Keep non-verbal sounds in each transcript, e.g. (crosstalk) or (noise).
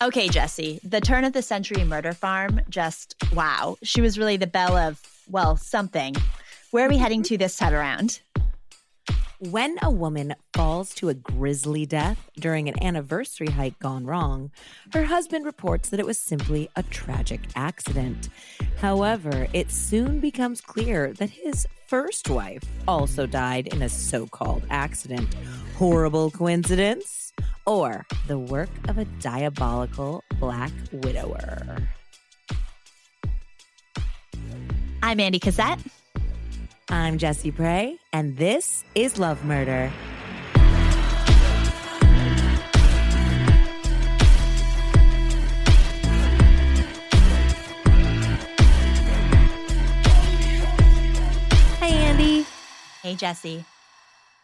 Okay, Jesse, the turn of the century murder farm, just wow. She was really the belle of, well, something. Where are we heading to this time around? When a woman falls to a grisly death during an anniversary hike gone wrong, her husband reports that it was simply a tragic accident. However, it soon becomes clear that his first wife also died in a so called accident. Horrible coincidence? Or the work of a diabolical black widower. I'm Andy Cassette. I'm Jesse Prey, and this is Love Murder. Hey, Andy. Hey, Jesse.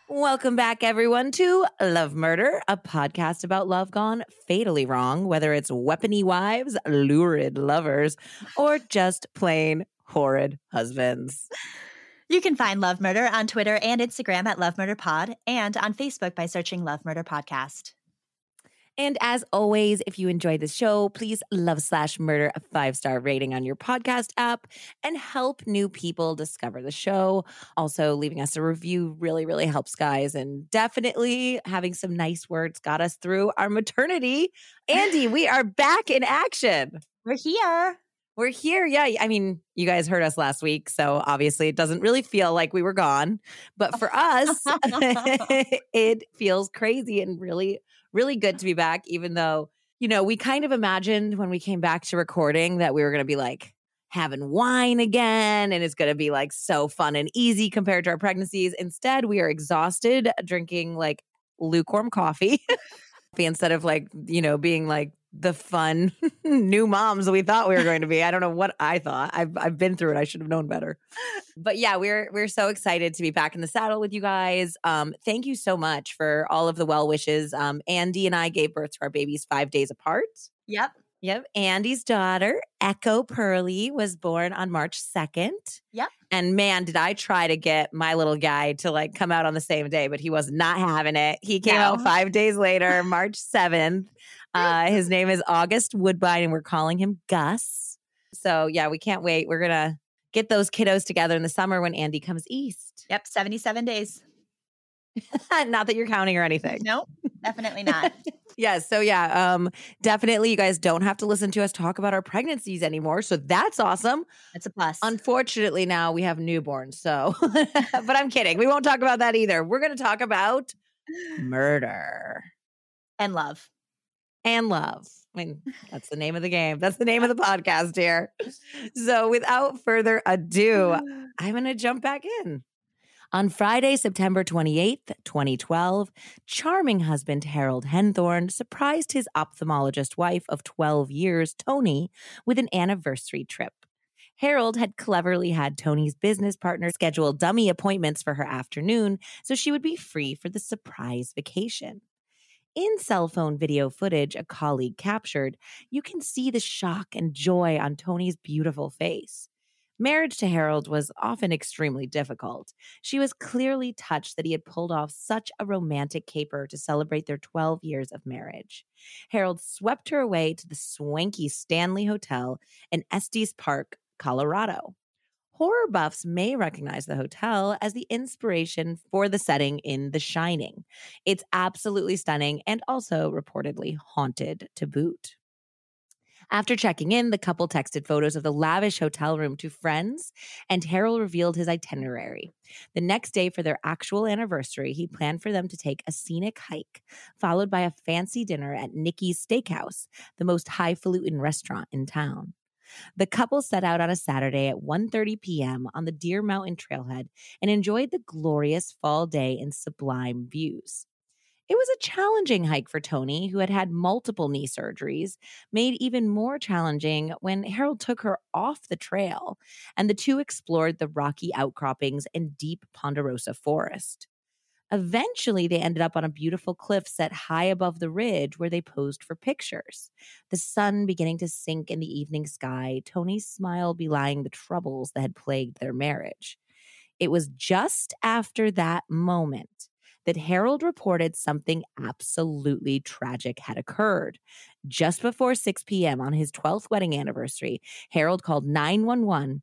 Welcome back, everyone, to Love Murder, a podcast about love gone fatally wrong, whether it's weapony wives, lurid lovers, or just plain horrid husbands. You can find Love Murder on Twitter and Instagram at Love Murder Pod and on Facebook by searching Love Murder Podcast. And as always, if you enjoyed the show, please love slash murder a five star rating on your podcast app and help new people discover the show. Also, leaving us a review really, really helps, guys. And definitely having some nice words got us through our maternity. Andy, we are back in action. We're here. We're here. Yeah. I mean, you guys heard us last week. So obviously, it doesn't really feel like we were gone. But for us, (laughs) it feels crazy and really really good to be back, even though, you know, we kind of imagined when we came back to recording that we were going to be like having wine again and it's going to be like so fun and easy compared to our pregnancies. Instead, we are exhausted drinking like lukewarm coffee (laughs) instead of like, you know, being like the fun (laughs) new moms we thought we were going to be. I don't know what I thought. I've I've been through it. I should have known better. But yeah, we're we're so excited to be back in the saddle with you guys. Um, thank you so much for all of the well wishes. Um, Andy and I gave birth to our babies five days apart. Yep. Yep. Andy's daughter, Echo Pearly, was born on March 2nd. Yep. And man, did I try to get my little guy to like come out on the same day, but he was not having it. He came no. out five days later, March 7th. Uh, his name is August Woodbine, and we're calling him Gus. So yeah, we can't wait. We're gonna get those kiddos together in the summer when Andy comes east. Yep, 77 days. (laughs) not that you're counting or anything. Nope, definitely not. (laughs) yes. So yeah, um, definitely you guys don't have to listen to us talk about our pregnancies anymore. So that's awesome. That's a plus. Unfortunately, now we have newborns. So (laughs) but I'm kidding. We won't talk about that either. We're gonna talk about (gasps) murder. And love and love. I mean, that's the name of the game. That's the name of the (laughs) podcast here. So, without further ado, (laughs) I'm going to jump back in. On Friday, September 28th, 2012, charming husband Harold Henthorn surprised his ophthalmologist wife of 12 years, Toni, with an anniversary trip. Harold had cleverly had Toni's business partner schedule dummy appointments for her afternoon so she would be free for the surprise vacation. In cell phone video footage a colleague captured, you can see the shock and joy on Toni's beautiful face. Marriage to Harold was often extremely difficult. She was clearly touched that he had pulled off such a romantic caper to celebrate their 12 years of marriage. Harold swept her away to the swanky Stanley Hotel in Estes Park, Colorado. Horror buffs may recognize the hotel as the inspiration for the setting in The Shining. It's absolutely stunning and also reportedly haunted to boot. After checking in, the couple texted photos of the lavish hotel room to friends, and Harold revealed his itinerary. The next day, for their actual anniversary, he planned for them to take a scenic hike, followed by a fancy dinner at Nikki's Steakhouse, the most highfalutin restaurant in town. The couple set out on a Saturday at 1:30 p.m. on the Deer Mountain trailhead and enjoyed the glorious fall day and sublime views. It was a challenging hike for Toni, who had had multiple knee surgeries, made even more challenging when Harold took her off the trail and the two explored the rocky outcroppings and deep ponderosa forest. Eventually, they ended up on a beautiful cliff set high above the ridge where they posed for pictures. The sun beginning to sink in the evening sky, Toni's smile belying the troubles that had plagued their marriage. It was just after that moment that Harold reported something absolutely tragic had occurred. Just before 6 p.m. on his 12th wedding anniversary, Harold called 911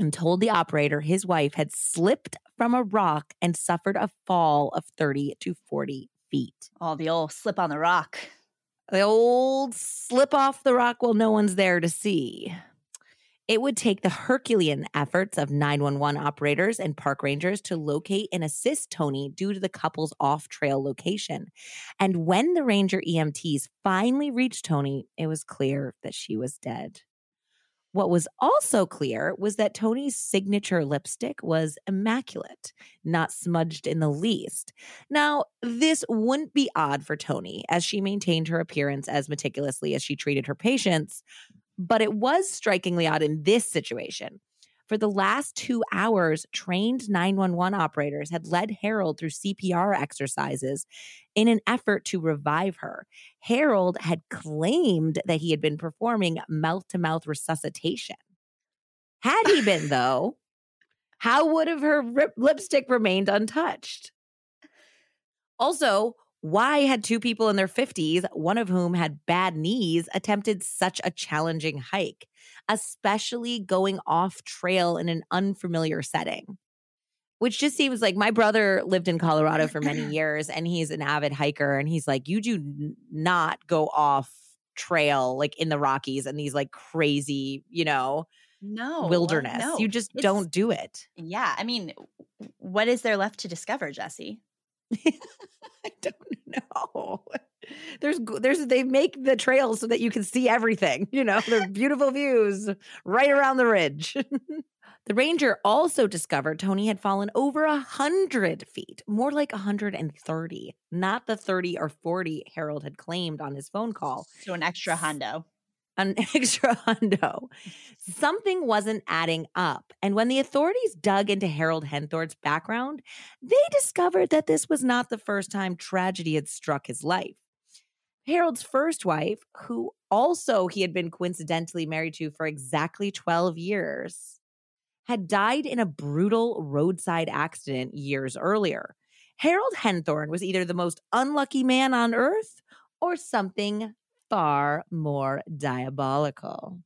and told the operator his wife had slipped from a rock and suffered a fall of 30 to 40 feet. Oh, the old slip on the rock. The old slip off the rock while no one's there to see. It would take the Herculean efforts of 911 operators and park rangers to locate and assist Toni due to the couple's off trail location. And when the ranger EMTs finally reached Toni, it was clear that she was dead. What was also clear was that Toni's signature lipstick was immaculate, not smudged in the least. Now, this wouldn't be odd for Toni, as she maintained her appearance as meticulously as she treated her patients, but it was strikingly odd in this situation. For the last two hours, trained 911 operators had led Harold through CPR exercises in an effort to revive her. Harold had claimed that he had been performing mouth to mouth resuscitation. Had he been, (laughs) though, how would have her rip- lipstick remained untouched? Also, why had two people in their 50s, one of whom had bad knees, attempted such a challenging hike, especially going off trail in an unfamiliar setting? Which just seems like my brother lived in Colorado for many (clears throat) years and he's an avid hiker. And he's like, you do not go off trail like in the Rockies and these like crazy, you know, No. Uh, wilderness. no. You just It's- don't do it. Yeah. I mean, what is there left to discover, Jesse? (laughs) I don't know. There's there's they make the trails so that you can see everything. You know, they're (laughs) beautiful views right around the ridge. (laughs) the ranger also discovered Toni had fallen over a hundred feet, more like 130, not the 30 or 40 Harold had claimed on his phone call So an extra hundo. an (laughs) extra hundo. Something wasn't adding up. And when the authorities dug into Harold Henthorn's background, they discovered that this was not the first time tragedy had struck his life. Harold's first wife, who also he had been coincidentally married to for exactly 12 years, had died in a brutal roadside accident years earlier. Harold Henthorn was either the most unlucky man on earth or something far more diabolical.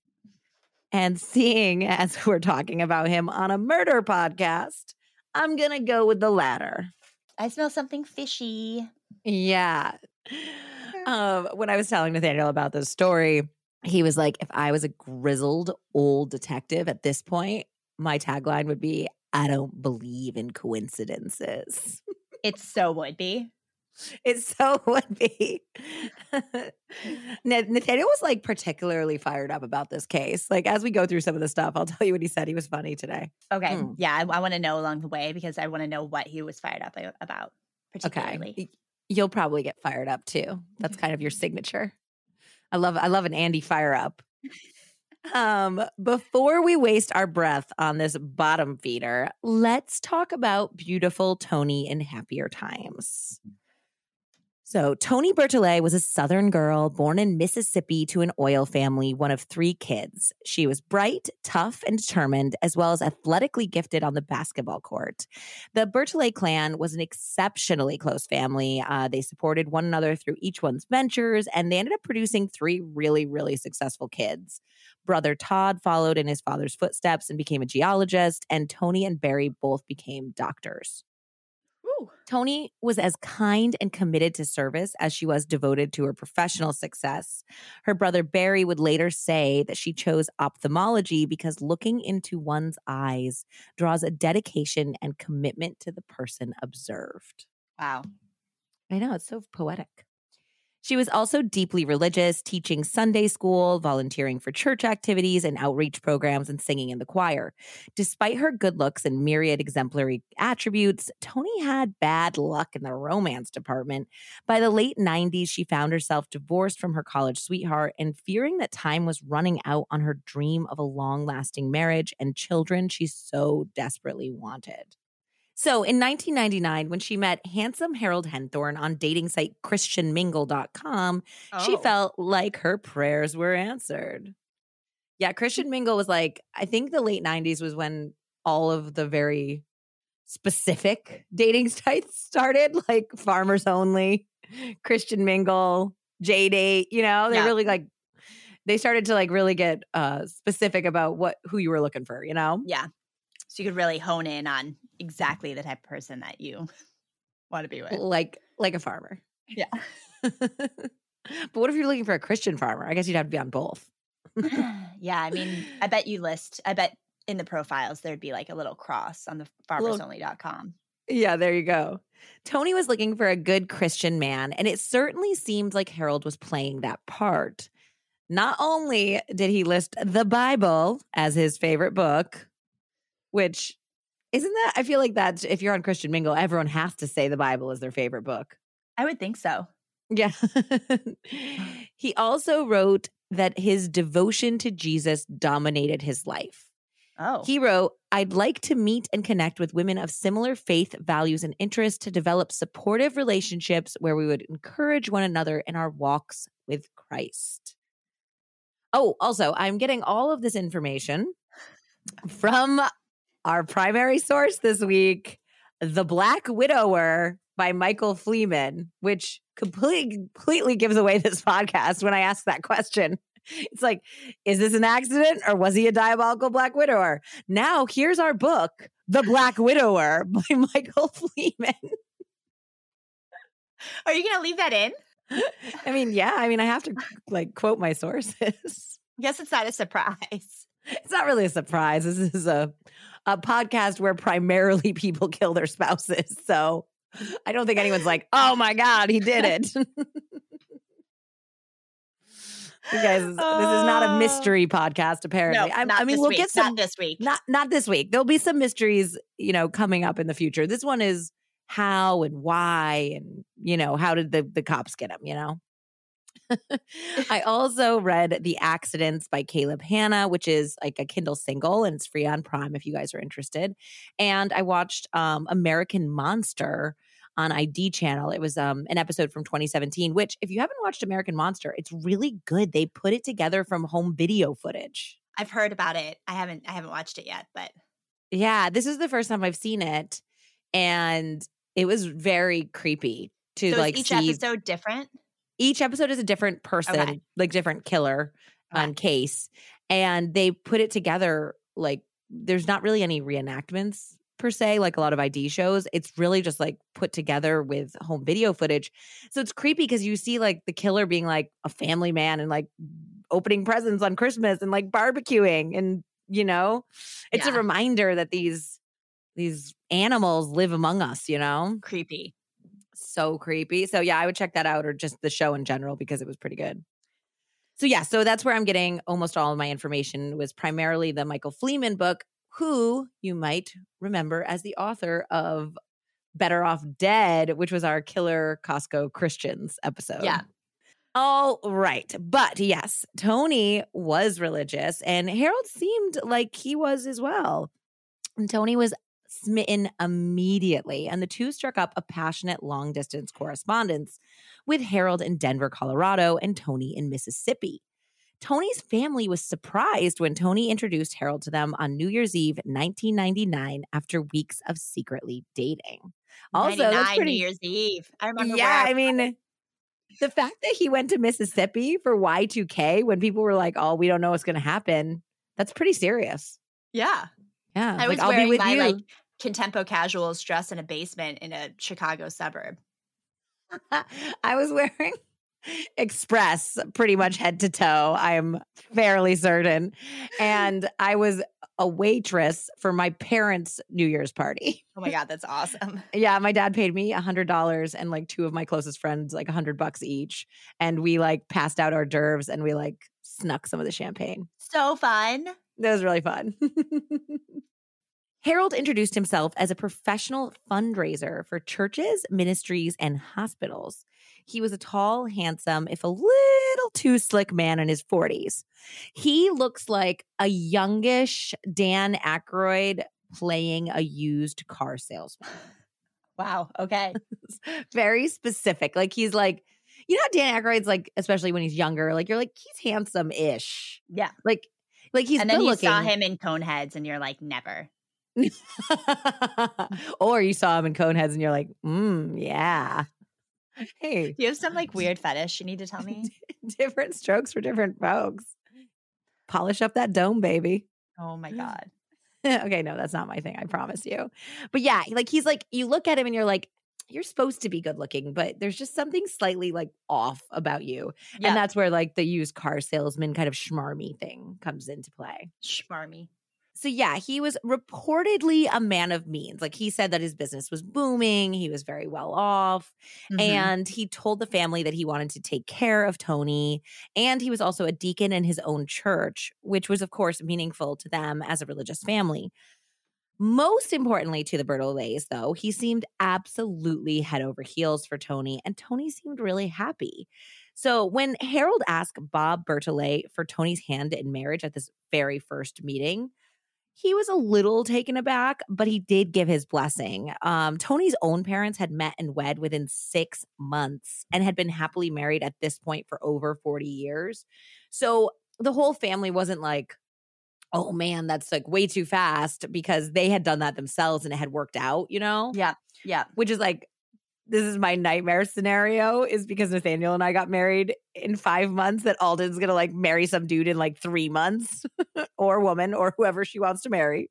And seeing as we're talking about him on a murder podcast, I'm going to go with the latter. I smell something fishy. Yeah. Um, when I was telling Nathaniel about this story, he was like, if I was a grizzled old detective at this point, my tagline would be, I don't believe in coincidences. It so would be. It so (laughs) would be. (laughs) Nathaniel was like particularly fired up about this case. Like as we go through some of the stuff, I'll tell you what he said. He was funny today. Okay. Mm. Yeah. I, I want to know along the way because I want to know what he was fired up about, Okay. particularly. Y- You'll probably get fired up too. That's kind of your signature. I love I love an Andy fire up. (laughs) Um, before we waste our breath on this bottom feeder, let's talk about beautiful Toni in happier times. So, Toni Bertolet was a Southern girl born in Mississippi to an oil family, one of three kids. She was bright, tough, and determined, as well as athletically gifted on the basketball court. The Bertolet clan was an exceptionally close family. Uh, they supported one another through each one's ventures, and they ended up producing three really, really successful kids. Brother Todd followed in his father's footsteps and became a geologist, and Toni and Barry both became doctors. Ooh. Toni was as kind and committed to service as she was devoted to her professional success. Her brother Barry would later say that she chose ophthalmology because looking into one's eyes draws a dedication and commitment to the person observed. Wow. I know, it's so poetic. She was also deeply religious, teaching Sunday school, volunteering for church activities and outreach programs, and singing in the choir. Despite her good looks and myriad exemplary attributes, Toni had bad luck in the romance department. By the late 90s, she found herself divorced from her college sweetheart and fearing that time was running out on her dream of a long lasting marriage and children she so desperately wanted. So in 1999, when she met handsome Harold Henthorn on dating site ChristianMingle.com, she Oh. felt like her prayers were answered. Yeah, Christian Mingle was like, I think the late 90s was when all of the very specific dating (laughs) sites started, like Farmers Only, Christian Mingle, J Date. You know, they Yeah. really like they started to like really get uh specific about what who you were looking for. You know, Yeah. So you could really hone in on mm. exactly the type of person that you (laughs) want to be with. like like a farmer. Yeah. (laughs) but what if you're looking for a Christian farmer? I guess you'd have to be on both. (sighs) yeah, I mean, I bet you list, I bet in the profiles there'd be like a little cross on the farmersonly.com. Yeah, there you go. Toni was looking for a good Christian man, and it certainly seemed like Harold was playing that part. Not only did he list the Bible as his favorite book, which isn't that, I feel like that if you're on Christian Mingle, everyone has to say the Bible is their favorite book. I would think so. Yeah. (laughs) he also wrote that his devotion to Jesus dominated his life. Oh, He wrote, I'd like to meet and connect with women of similar faith, values, and interests to develop supportive relationships where we would encourage one another in our walks with Christ. Oh, also, I'm getting all of this information from our primary source this week, The Black Widower by Michael Fleeman, which completely, completely gives away this podcast when I ask that question. It's like, is this an accident or was he a diabolical Black Widower? Now, here's our book, The Black Widower (laughs) by Michael Fleeman. are you going to leave that in? I mean, yeah, I mean, I have to like quote my sources. Guess it's not a surprise. It's not really a surprise. This is a a podcast where primarily (laughs) people kill their spouses. (laughs) So I don't think anyone's like, oh my God, he did it. (laughs) you guys, this is not a Oh. mystery podcast, apparently. No, I, not I mean, this we'll week. get some Not this week. not not this week. There'll be some mysteries, you know, coming up in the future. This one is how and why and you know, how did the the cops get him, you know? I also read The Accidents by Caleb Hannan, which is like a Kindle single and it's free on Prime if you guys are interested. And I watched um American Monster on ID channel. It was um an episode from 2017, which if you haven't watched American Monster, it's really good. They put it together from home video footage. I've heard about it. I haven't I haven't watched it yet, but Yeah, this is the first time I've seen it, and it was very creepy to so like is each see. episode different? Each episode is a different person, Okay. like different killer Okay. on case, and they put it together like there's not really any reenactments per se, like a lot of ID shows. It's really just like put together with home video footage. So it's creepy because you see like the killer being like a family man and like opening presents on Christmas and like barbecuing and you know, it's a reminder that these these animals live among us, you know? Creepy. So creepy. So yeah, I would check that out or just the show in general because it was pretty good. So yeah, so that's where I'm getting almost all of my information was primarily the Michael Fleeman book, who you might remember as the author of Better Off Dead, which was our Killer Costco Christians episode. Yeah. All right. But yes, Toni was religious and Harold seemed like he was as well. And Toni was smitten immediately, and the two struck up a passionate long distance correspondence with Harold in Denver, Colorado, and Toni in Mississippi. Toni's family was surprised when Toni introduced Harold to them on New Year's Eve, 1999, after weeks of secretly dating. Also, that's pretty- New Year's Eve. I remember. yeah, where I mean, the fact that he went to Mississippi for Y2K when people were like, "Oh, we don't know what's going to happen," that's pretty serious. yeah. Yeah, I was like, I'll be wearing with my you. like contempo casuals dress in a basement in a Chicago suburb. (laughs) I was wearing (laughs) Express pretty much head to toe. I am fairly certain, and I was a waitress for my parents' New Year's party. Oh my god, that's awesome. (laughs) Yeah, my dad paid me a hundred dollars and like two of my closest friends like a hundred bucks each, and we like passed out hors d'oeuvres and we like snuck some of the champagne. So fun. That was really fun. Harold introduced himself as a professional fundraiser for churches, ministries, and hospitals. He was a tall, handsome, if a little too slick man in his 40s. He looks like a youngish Dan Aykroyd playing a used car salesman. (laughs) Wow. Okay. (laughs) Very specific. Like he's like, you know, how Dan Aykroyd's like, especially when he's younger, like you're like, he's handsome ish. Yeah. Like, like he's and then you looking. saw him in Coneheads, and you're like, never. (laughs) or you saw him in Coneheads and you're like, mm, yeah. Hey, Do you have some like (laughs) weird fetish you need to tell me? (laughs) different strokes for different folks. Polish up that dome, baby. Oh my God. okay, no, that's not my thing. I promise you. But yeah, like he's like, you look at him and you're like, you're supposed to be good looking, but there's just something slightly like off about you. Yeah. And that's where like the used car salesman kind of schmarmy thing comes into play. Schmarmy. So yeah, he was reportedly a man of means. Like he said that his business was booming, he was very well off, Mhm. and he told the family that he wanted to take care of Toni, and he was also a deacon in his own church, which was of course meaningful to them as a religious family. Most importantly to the Bertolets, though, he seemed absolutely head over heels for Toni, and Toni seemed really happy. So when Harold asked Bob Bertolet for Toni's hand in marriage at this very first meeting, he was a little taken aback, but he did give his blessing. Um, Toni's own parents had met and wed within six months and had been happily married at this point for over 40 years. So the whole family wasn't like, oh man, that's like way too fast because they had done that themselves and it had worked out, you know? Yeah. Yeah. Which is like, this is my nightmare scenario is because Nathaniel and I got married in five months that Alden's gonna like marry some dude in like three months (laughs) or woman or whoever she wants to marry.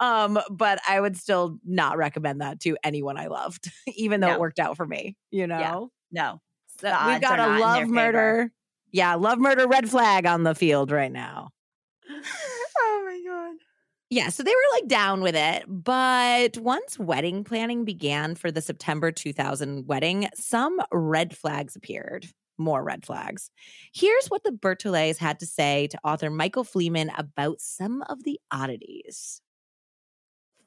Um, but I would still not recommend that to anyone I loved, (laughs) even though No. it worked out for me, you know? No. So we've got a love their favor. murder. Yeah, love murder red flag on the field right now. Yeah, so they were like down with it. But once wedding planning began for the September 2000 wedding, some red flags appeared. More red flags. Here's what the Bertolets had to say to author Michael Fleeman about some of the oddities.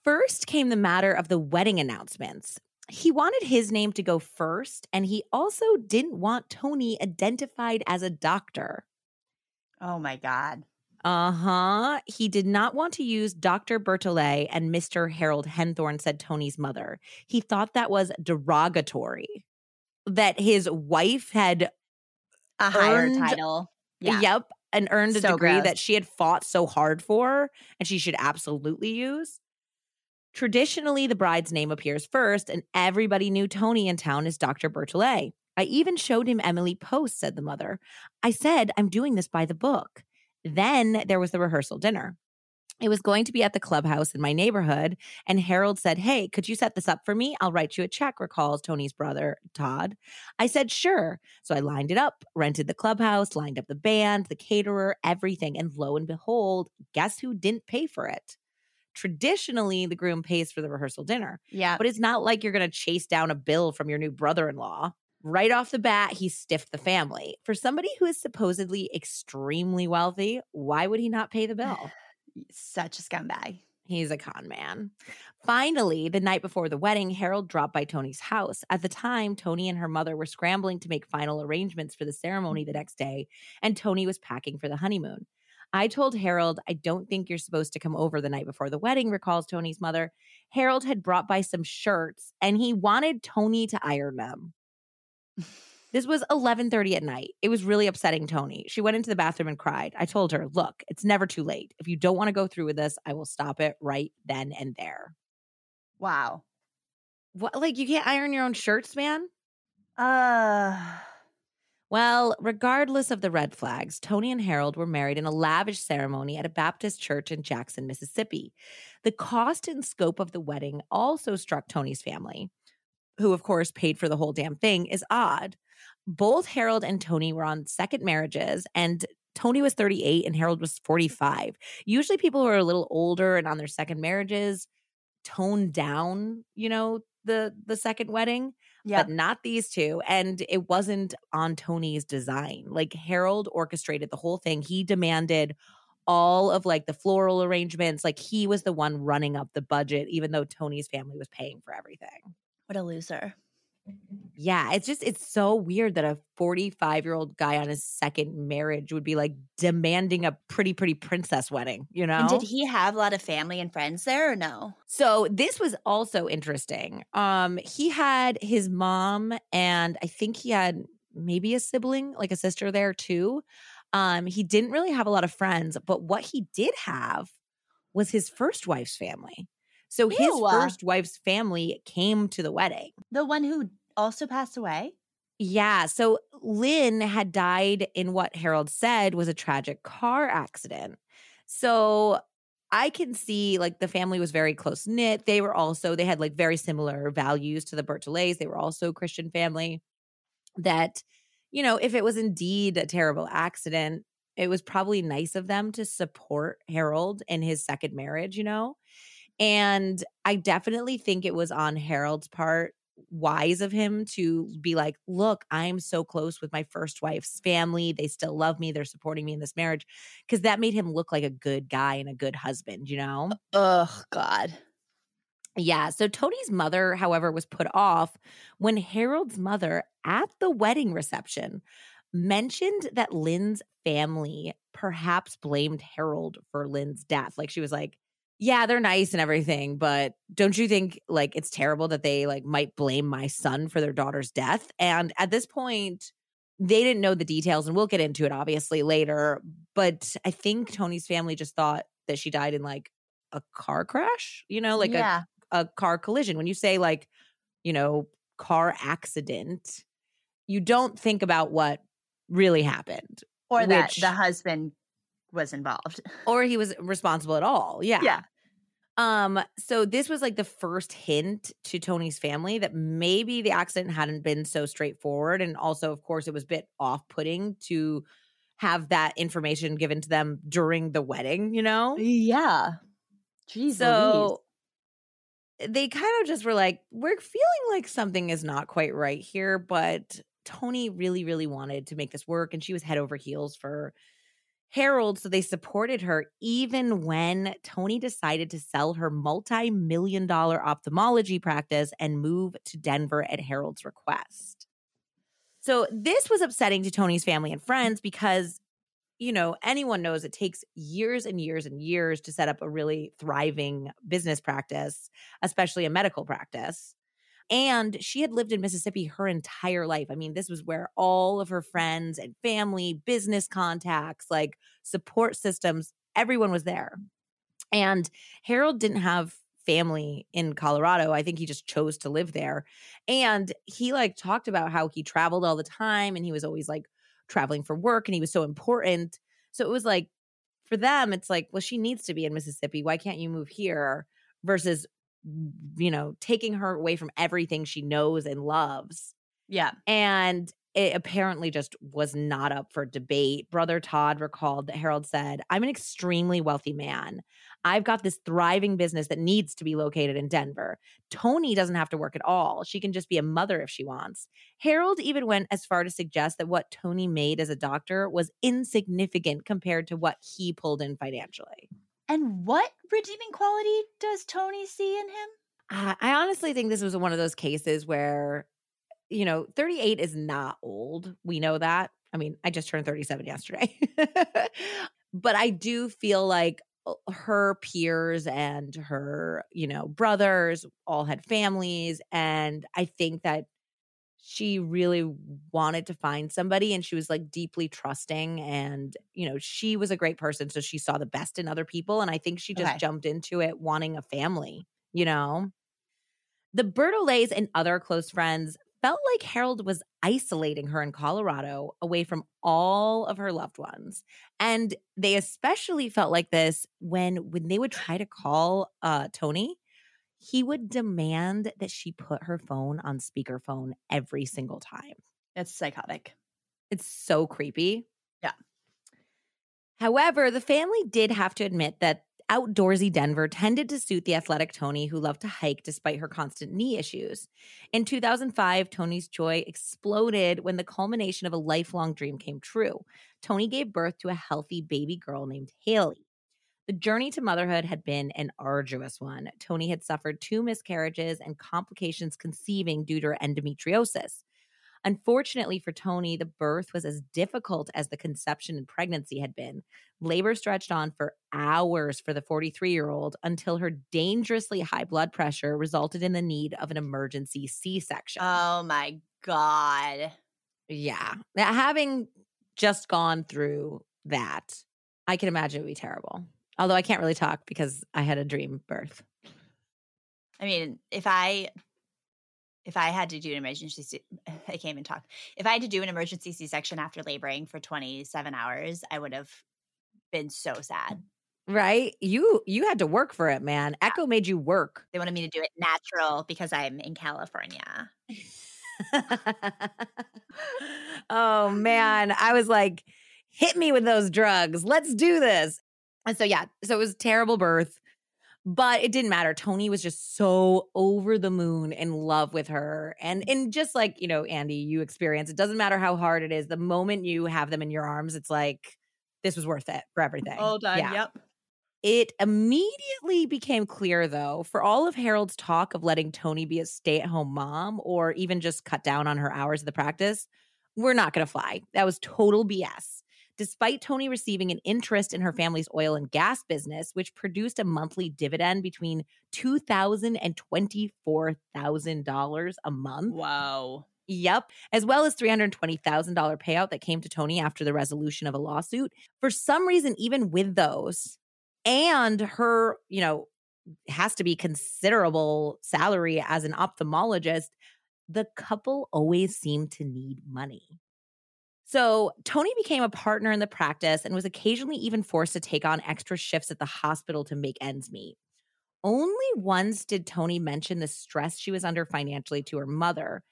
First came the matter of the wedding announcements. He wanted his name to go first, and he also didn't want Toni identified as a doctor. Oh my God. Uh huh. He did not want to use Dr. Bertolet and Mr. Harold Henthorn, said Toni's mother. He thought that was derogatory. That his wife had, A higher Earned- title. Yeah. yep, and earned a So degree gross. that she had fought so hard for and she should absolutely use. Traditionally, the bride's name appears first, and everybody knew Toni in town as Dr. Bertolet. I even showed him Emily Post, said the mother. I said, I'm doing this by the book. Then there was the rehearsal dinner. It was going to be at the clubhouse in my neighborhood, and Harold said, Hey, could you set this up for me? I'll write you a check, recalls Toni's brother, Todd. I said, Sure. So I lined it up, rented the clubhouse, lined up the band, the caterer, everything. And lo and behold, guess who didn't pay for it? Traditionally, the groom pays for the rehearsal dinner, Yeah. but it's not like you're going to chase down a bill from your new brother in law. Right off the bat, he stiffed the family. For somebody who is supposedly extremely wealthy, why would he not pay the bill? Such a scumbag. He's a con man. Finally, the night before the wedding, Harold dropped by Toni's house. At the time, Toni and her mother were scrambling to make final arrangements for the ceremony the next day, and Toni was packing for the honeymoon. I told Harold, I don't think you're supposed to come over the night before the wedding, recalls Toni's mother. Harold had brought by some shirts and he wanted Toni to iron them. This was 11:30 at night. It was really upsetting Toni. She went into the bathroom and cried. I told her, "Look, it's never too late. If you don't want to go through with this, I will stop it right then and there." Wow. What like you can't iron your own shirts, man? Uh Well, regardless of the red flags, Toni and Harold were married in a lavish ceremony at a Baptist church in Jackson, Mississippi. The cost and scope of the wedding also struck Toni's family, who, of course, paid for the whole damn thing, is odd. Both Harold and Toni were on second marriages, and Toni was 38 and Harold was 45. Usually, people who are a little older and on their second marriages tone down, you know, the the second wedding yeah. but not these two. And it wasn't on Toni's design. Like Harold orchestrated the whole thing. He demanded all of like the floral arrangements. Like he was the one running up the budget, even though Toni's family was paying for everything. What a loser. Yeah, it's just it's so weird that a 45 year old guy on his second marriage would be like demanding a pretty pretty princess wedding, you know? And did he have a lot of family and friends there or no? So this was also interesting. Um, he had his mom, and I think he had maybe a sibling, like a sister there too. Um, he didn't really have a lot of friends, but what he did have was his first wife's family. So his Ew. first wife's family came to the wedding. The one who also passed away? Yeah. So Lynn had died in what Harold said was a tragic car accident. So I can see like the family was very close knit. They were also, they had like very similar values to the Bertolets. They were also a Christian family. That, you know, if it was indeed a terrible accident, it was probably nice of them to support Harold in his second marriage, you know? And I definitely think it was on Harold's part wise of him to be like, look, I'm so close with my first wife's family. They still love me. They're supporting me in this marriage. Cause that made him look like a good guy and a good husband, you know? Oh, God. Yeah. So Toni's mother, however, was put off when Harold's mother at the wedding reception mentioned that Lynn's family perhaps blamed Harold for Lynn's death. Like she was like, yeah, they're nice and everything, but don't you think like it's terrible that they like might blame my son for their daughter's death? And at this point, they didn't know the details, and we'll get into it obviously later. But I think Toni's family just thought that she died in like a car crash, you know, like yeah. a, a car collision. When you say like, you know, car accident, you don't think about what really happened or that which- the husband was involved. or he was responsible at all. Yeah. Yeah. Um, so this was like the first hint to Toni's family that maybe the accident hadn't been so straightforward. And also, of course, it was a bit off-putting to have that information given to them during the wedding, you know? Yeah. Jeez. so they kind of just were like, we're feeling like something is not quite right here, but Toni really, really wanted to make this work, and she was head over heels for Harold. So they supported her even when Toni decided to sell her multi million dollar ophthalmology practice and move to Denver at Harold's request. So this was upsetting to Toni's family and friends because you know, anyone knows it takes years and years and years to set up a really thriving business practice, especially a medical practice. And she had lived in Mississippi her entire life. I mean, this was where all of her friends and family, business contacts, like support systems, everyone was there. And Harold didn't have family in Colorado. I think he just chose to live there. And he like talked about how he traveled all the time and he was always like traveling for work and he was so important. So it was like for them, it's like, well, she needs to be in Mississippi. Why can't you move here? Versus, you know, taking her away from everything she knows and loves. Yeah. And it apparently just was not up for debate. Brother Todd recalled that Harold said, I'm an extremely wealthy man. I've got this thriving business that needs to be located in Denver. Toni doesn't have to work at all. She can just be a mother if she wants. Harold even went as far to suggest that what Toni made as a doctor was insignificant compared to what he pulled in financially. And what redeeming quality does Toni see in him? I I honestly think this was one of those cases where, you know, 38 is not old. We know that. I mean, I just turned 37 yesterday. (laughs) but I do feel like uh, her peers and her, you know, brothers all had families. And I think that she really wanted to find somebody and she was like deeply trusting. And, you know, she was a great person. So she saw the best in other people. And I think she just Okay. jumped into it wanting a family, you know? The Bertolets and other close friends felt like Harold was isolating her in Colorado away from all of her loved ones. And they especially felt like this when when they would try to call uh Toni, he would demand that she put her phone on speakerphone every single time. It's psychotic. It's so creepy. Yeah. However, the family did have to admit that outdoorsy Denver tended to suit the athletic Toni, who loved to hike despite her constant knee issues. In 2005, Toni's joy exploded when the culmination of a lifelong dream came true. Toni gave birth to a healthy baby girl named Haley. The journey to motherhood had been an arduous one. Toni had suffered two miscarriages and complications conceiving due to her endometriosis. Unfortunately for Toni, the birth was as difficult as the conception and pregnancy had been. Labor stretched on for hours for the 43 year old until her dangerously high blood pressure resulted in the need of an emergency C section. Oh my God. yeah. Now, Having just gone through that, I can imagine it would be terrible. Although I can't really talk because I had a dream birth. I mean, if I if I had to do an emergency, (sighs) I can't even talk. If I had to do an emergency C section after laboring for 27 hours, I would have been so sad. Right? You you had to work for it, man. Echo made you work. They wanted me to do it natural because I'm in California. (laughs) oh man, I was like, hit me with those drugs. Let's do this. And so yeah, so it was terrible birth, but it didn't matter. Toni was just so over the moon in love with her. And and just like, you know, Andy, you experience, it doesn't matter how hard it is. The moment you have them in your arms, it's like this was worth it for everything. All done. Yeah. Yep. It immediately became clear, though, for all of Harold's talk of letting Toni be a stay at home mom or even just cut down on her hours of the practice, we're not going to fly. That was total BS. Despite Toni receiving an interest in her family's oil and gas business, which produced a monthly dividend between $2,000 and $24,000 a month. Wow. Yep. As well as $320,000 payout that came to Toni after the resolution of a lawsuit. For some reason, even with those, and her, you know, has to be considerable salary as an ophthalmologist, the couple always seemed to need money. So Toni became a partner in the practice and was occasionally even forced to take on extra shifts at the hospital to make ends meet. Only once did Toni mention the stress she was under financially to her mother,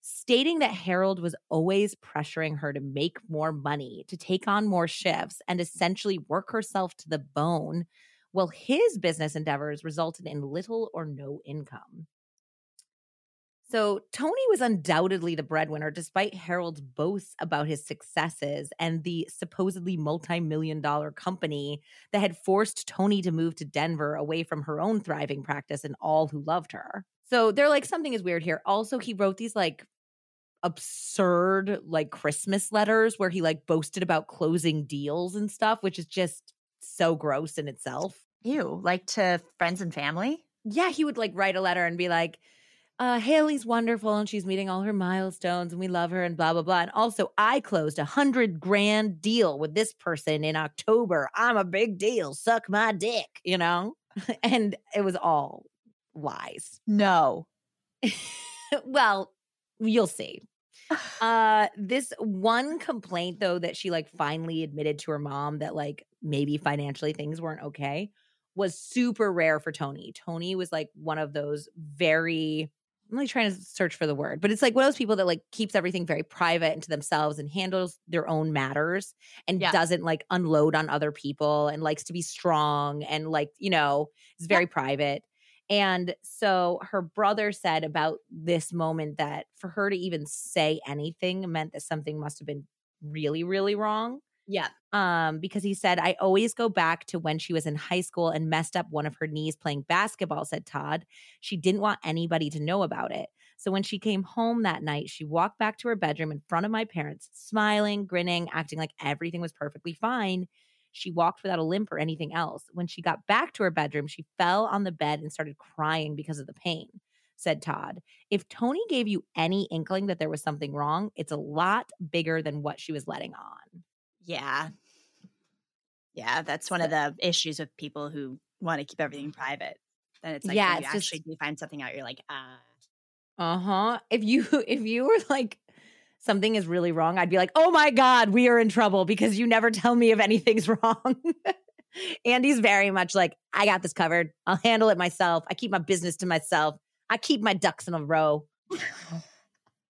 stating that Harold was always pressuring her to make more money, to take on more shifts, and essentially work herself to the bone, while his business endeavors resulted in little or no income. So, Toni was undoubtedly the breadwinner, despite Harold's boasts about his successes and the supposedly multi million dollar company that had forced Toni to move to Denver away from her own thriving practice and all who loved her. So, they're like, something is weird here. Also, he wrote these like absurd like Christmas letters where he like boasted about closing deals and stuff, which is just so gross in itself. Ew. Like to friends and family? Yeah, he would like write a letter and be like, uh, Haley's wonderful and she's meeting all her milestones and we love her and blah, blah, blah. And also, I closed a hundred grand deal with this person in October. I'm a big deal. Suck my dick, you know? (laughs) and it was all lies. No. (laughs) well, you'll see. Uh, this one complaint, though, that she like finally admitted to her mom that like maybe financially things weren't okay was super rare for Toni. Toni was like one of those very I'm like trying to search for the word, but it's like one of those people that like keeps everything very private and to themselves and handles their own matters and Yeah. doesn't like unload on other people and likes to be strong and like, you know, is very private. And so her brother said about this moment that for her to even say anything meant that something must have been really, really wrong Yeah. um, because he said, I always go back to when she was in high school and messed up one of her knees playing basketball, said Todd. She didn't want anybody to know about it. So when she came home that night, she walked back to her bedroom in front of my parents, smiling, grinning, acting like everything was perfectly fine. She walked without a limp or anything else. When she got back to her bedroom, she fell on the bed and started crying because of the pain, said Todd. If Toni gave you any inkling that there was something wrong, it's a lot bigger than what she was letting on. Yeah. Yeah. That's one of the issues with people who want to keep everything private. Then it's like, Yeah, you it's just- actually do find something out, you're like, ah. Uh-huh. If you (laughs) if you were like something is really wrong, I'd be like, "Oh my god, we are in trouble because you never (laughs) tell me if anything's (laughs) wrong." Andy's very much like, "I got this covered. I'll handle it myself. I keep my business to myself. I keep my ducks in a row."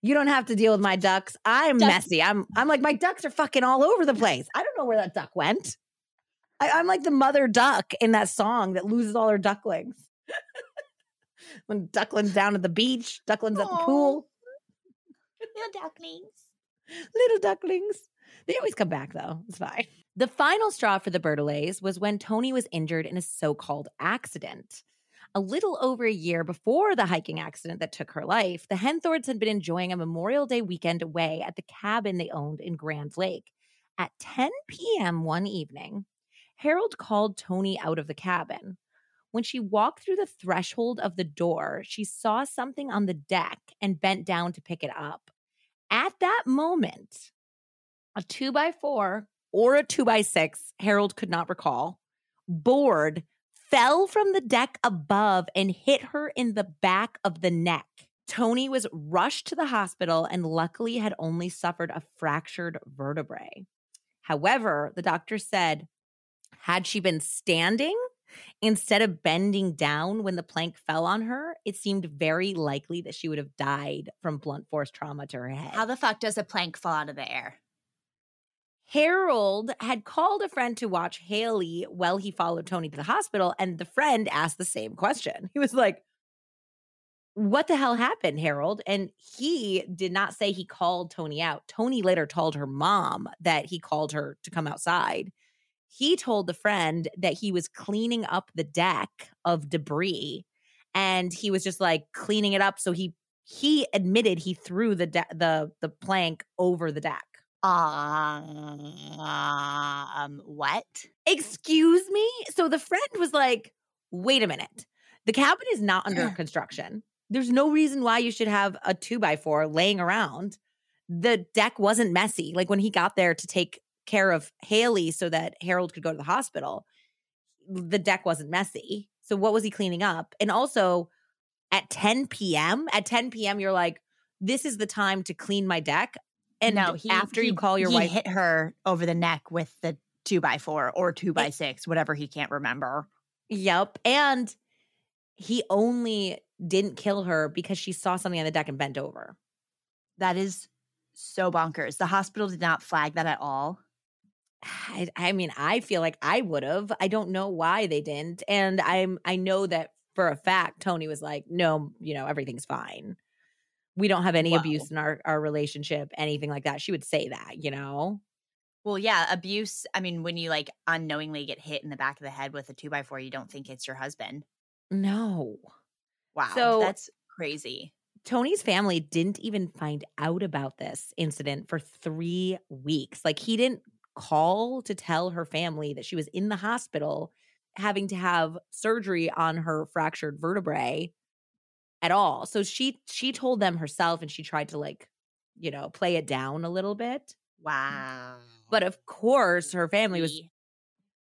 You don't have to deal with my ducks. I'm Duck- messy. I'm I'm like my ducks are fucking all over the place. I don't know where that duck went. I, I'm like the mother duck in that song that loses all her ducklings. (laughs) when ducklings down at the beach, ducklings at the pool, Little ducklings. little ducklings. They always come back though. It's fine. The final straw for the Bertolets was when Toni was injured in a so-called accident. A little over a year before the hiking accident that took her life, the Henthorns had been enjoying a Memorial Day weekend away at the cabin they owned in Grand Lake. At 10 p.m. one evening, Harold called Toni out of the cabin. When she walked through the threshold of the door, she saw something on the deck and bent down to pick it up. At that moment, a two by four or a two by six, Harold could not recall, board fell from the deck above and hit her in the back of the neck. Toni was rushed to the hospital and luckily had only suffered a fractured vertebrae. However, the doctor said, had she been standing instead of bending down when the plank fell on her, it seemed very likely that she would have died from blunt force trauma to her head. How the fuck does a plank fall out of the air? Harold had called a friend to watch Haley while he followed Toni to the hospital, and the friend asked the same question. He was like, What the hell happened, Harold? And he did not say he called Toni out. Toni later told her mom that he called her to come outside. He told the friend that he was cleaning up the deck of debris and he was just like cleaning it up. So he he admitted he threw the de- the the plank over the deck. Um, what? Excuse me? So the friend was like, wait a minute. The cabin is not under construction. There's no reason why you should have a two by four laying around. The deck wasn't messy. Like when he got there to take care of Haley so that Harold could go to the hospital, the deck wasn't messy. So what was he cleaning up? And also at 10 p.m., at 10 p.m., you're like, this is the time to clean my deck. And no, he, after he- you call your he wife, hit her over the neck with the two by four or two eh by six, whatever he can't remember. Yep. And he only didn't kill her because she saw something on the deck and bent over. That is so bonkers. The hospital did not flag that at all. I, I mean, I feel like I would have. I don't know why they didn't. And I'm I know that for a fact Toni was like, no, you know, everything's fine. We don't have any Wow. abuse in our, our relationship, anything like that. She would say that, you know? Well, yeah, abuse. I mean, when you like unknowingly get hit in the back of the head with a two by four, you don't think it's your husband. No. Wow. So- that's crazy. Toni's family didn't even find out about this incident for three weeks. Like he didn't call to tell her family that she was in the hospital having to have surgery on her fractured vertebrae at all. So she she told them herself and she tried to like, you know, play it down a little bit. Wow. But of course, her family was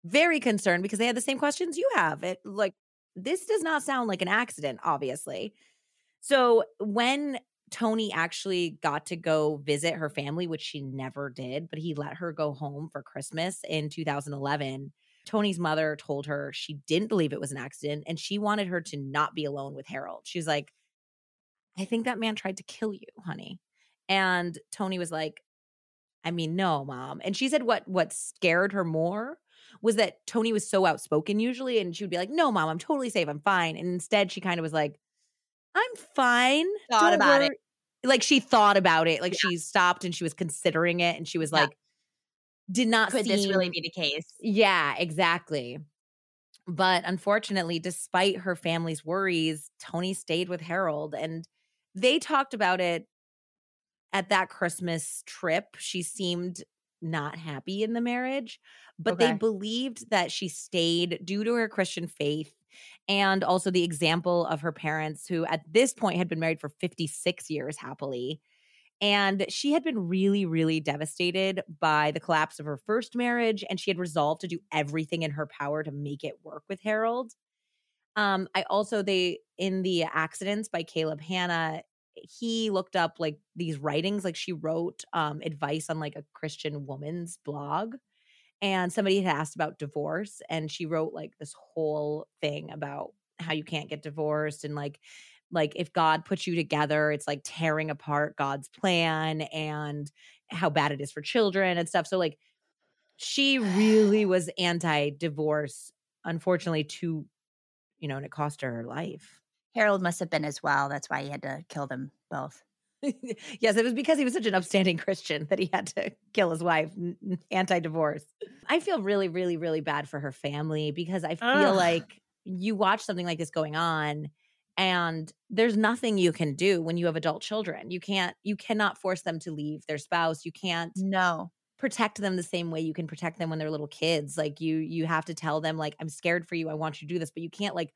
very concerned because they had the same questions you have. It like this does not sound like an accident, obviously. So when Toni actually got to go visit her family, which she never did, but he let her go home for Christmas in 2011. Toni's mother told her she didn't believe it was an accident and she wanted her to not be alone with Harold. She's like, I think that man tried to kill you, honey. And Toni was like, I mean, no, mom. And she said what what scared her more was that Toni was so outspoken usually, and she would be like, "No, mom, I'm totally safe. I'm fine." And instead, she kind of was like, "I'm fine." Thought don't about it. Like she thought about it. Like she stopped and she was considering it, and she was Yeah. like, "Did not Could this really be the case? yeah, exactly. But unfortunately, despite her family's worries, Toni stayed with Harold and they talked about it at that Christmas trip. She seemed not happy in the marriage, but they believed that she stayed due to her Christian faith and also the example of her parents, who at this point had been married for 56 years happily. And she had been really, really devastated by the collapse of her first marriage, and she had resolved to do everything in her power to make it work with Harold. Um, I also they in the accidents by Caleb Hannan, he looked up like these writings, like she wrote um advice on like a Christian woman's blog. And somebody had asked about divorce, and she wrote like this whole thing about how you can't get divorced and like like if God puts you together, it's like tearing apart God's plan and how bad it is for children and stuff. So like she really (sighs) was anti-divorce, unfortunately, to you know, and it cost her her life. Harold must have been as well. That's why he had to kill them both. (laughs) yes, it was because he was such an upstanding Christian that he had to kill his wife, n- anti-divorce. I feel really, really, really bad for her family because I feel Ugh. like you watch something like this going on and there's nothing you can do when you have adult children. You can't you cannot force them to leave their spouse. You can't No. protect them the same way you can protect them when they're little kids. Like you you have to tell them like I'm scared for you. I want you to do this, but you can't like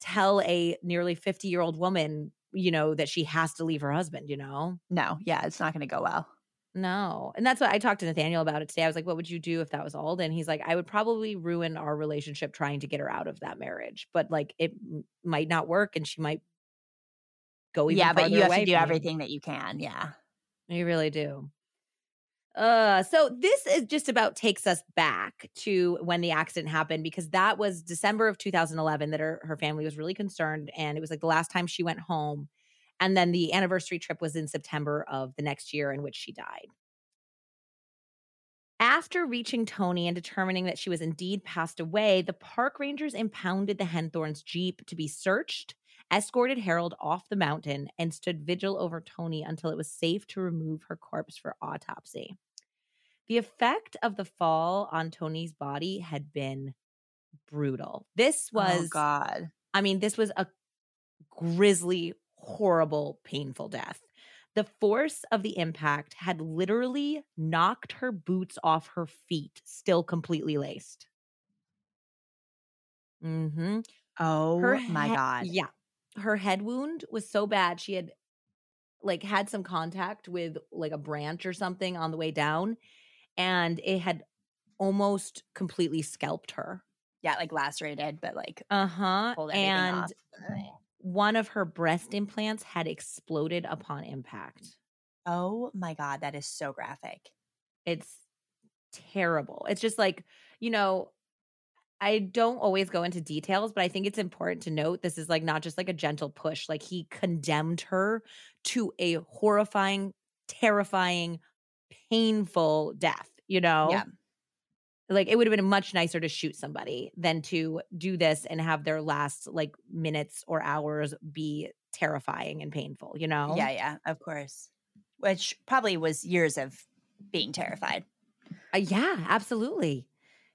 tell a nearly 50-year-old woman, you know, that she has to leave her husband, you know? No. Yeah, it's not going to go well. No. And that's what I talked to Nathaniel about it today. I was like, what would you do if that was Alden? He's like, I would probably ruin our relationship trying to get her out of that marriage. But like it m- might not work and she might go even yeah, but you have to do from me. everything that you can. Yeah. You really do. Uh, so this is just about takes us back to when the accident happened because that was December of 2011 that her, her family was really concerned and it was like the last time she went home. And then the anniversary trip was in September of the next year in which she died. After reaching Toni and determining that she was indeed passed away, the park rangers impounded the Henthorns' Jeep to be searched, escorted Harold off the mountain, and stood vigil over Toni until it was safe to remove her corpse for autopsy. The effect of the fall on Toni's body had been brutal. This oh was, God. I mean, this was a grisly, horrible, painful death. The force of the impact had literally knocked her boots off her feet, still completely laced. Mm-hmm. Oh Her my he- God. Yeah. Her head wound was so bad. She had like had some contact with like a branch or something on the way down and it had almost completely scalped her. Yeah, like lacerated, but like Uh-huh. And off. One of her breast implants had exploded upon impact. Oh my God. That is so graphic. It's terrible. It's just like, you know, I don't always go into details, but I think it's important to note this is like not just like a gentle push. Like he condemned her to a horrifying, terrifying, painful death, you know? Yeah. Like it would have been much nicer to shoot somebody than to do this and have their last like minutes or hours be terrifying and painful, you know? Yeah, yeah, of course. Which probably was years of being terrified. Uh, yeah, absolutely.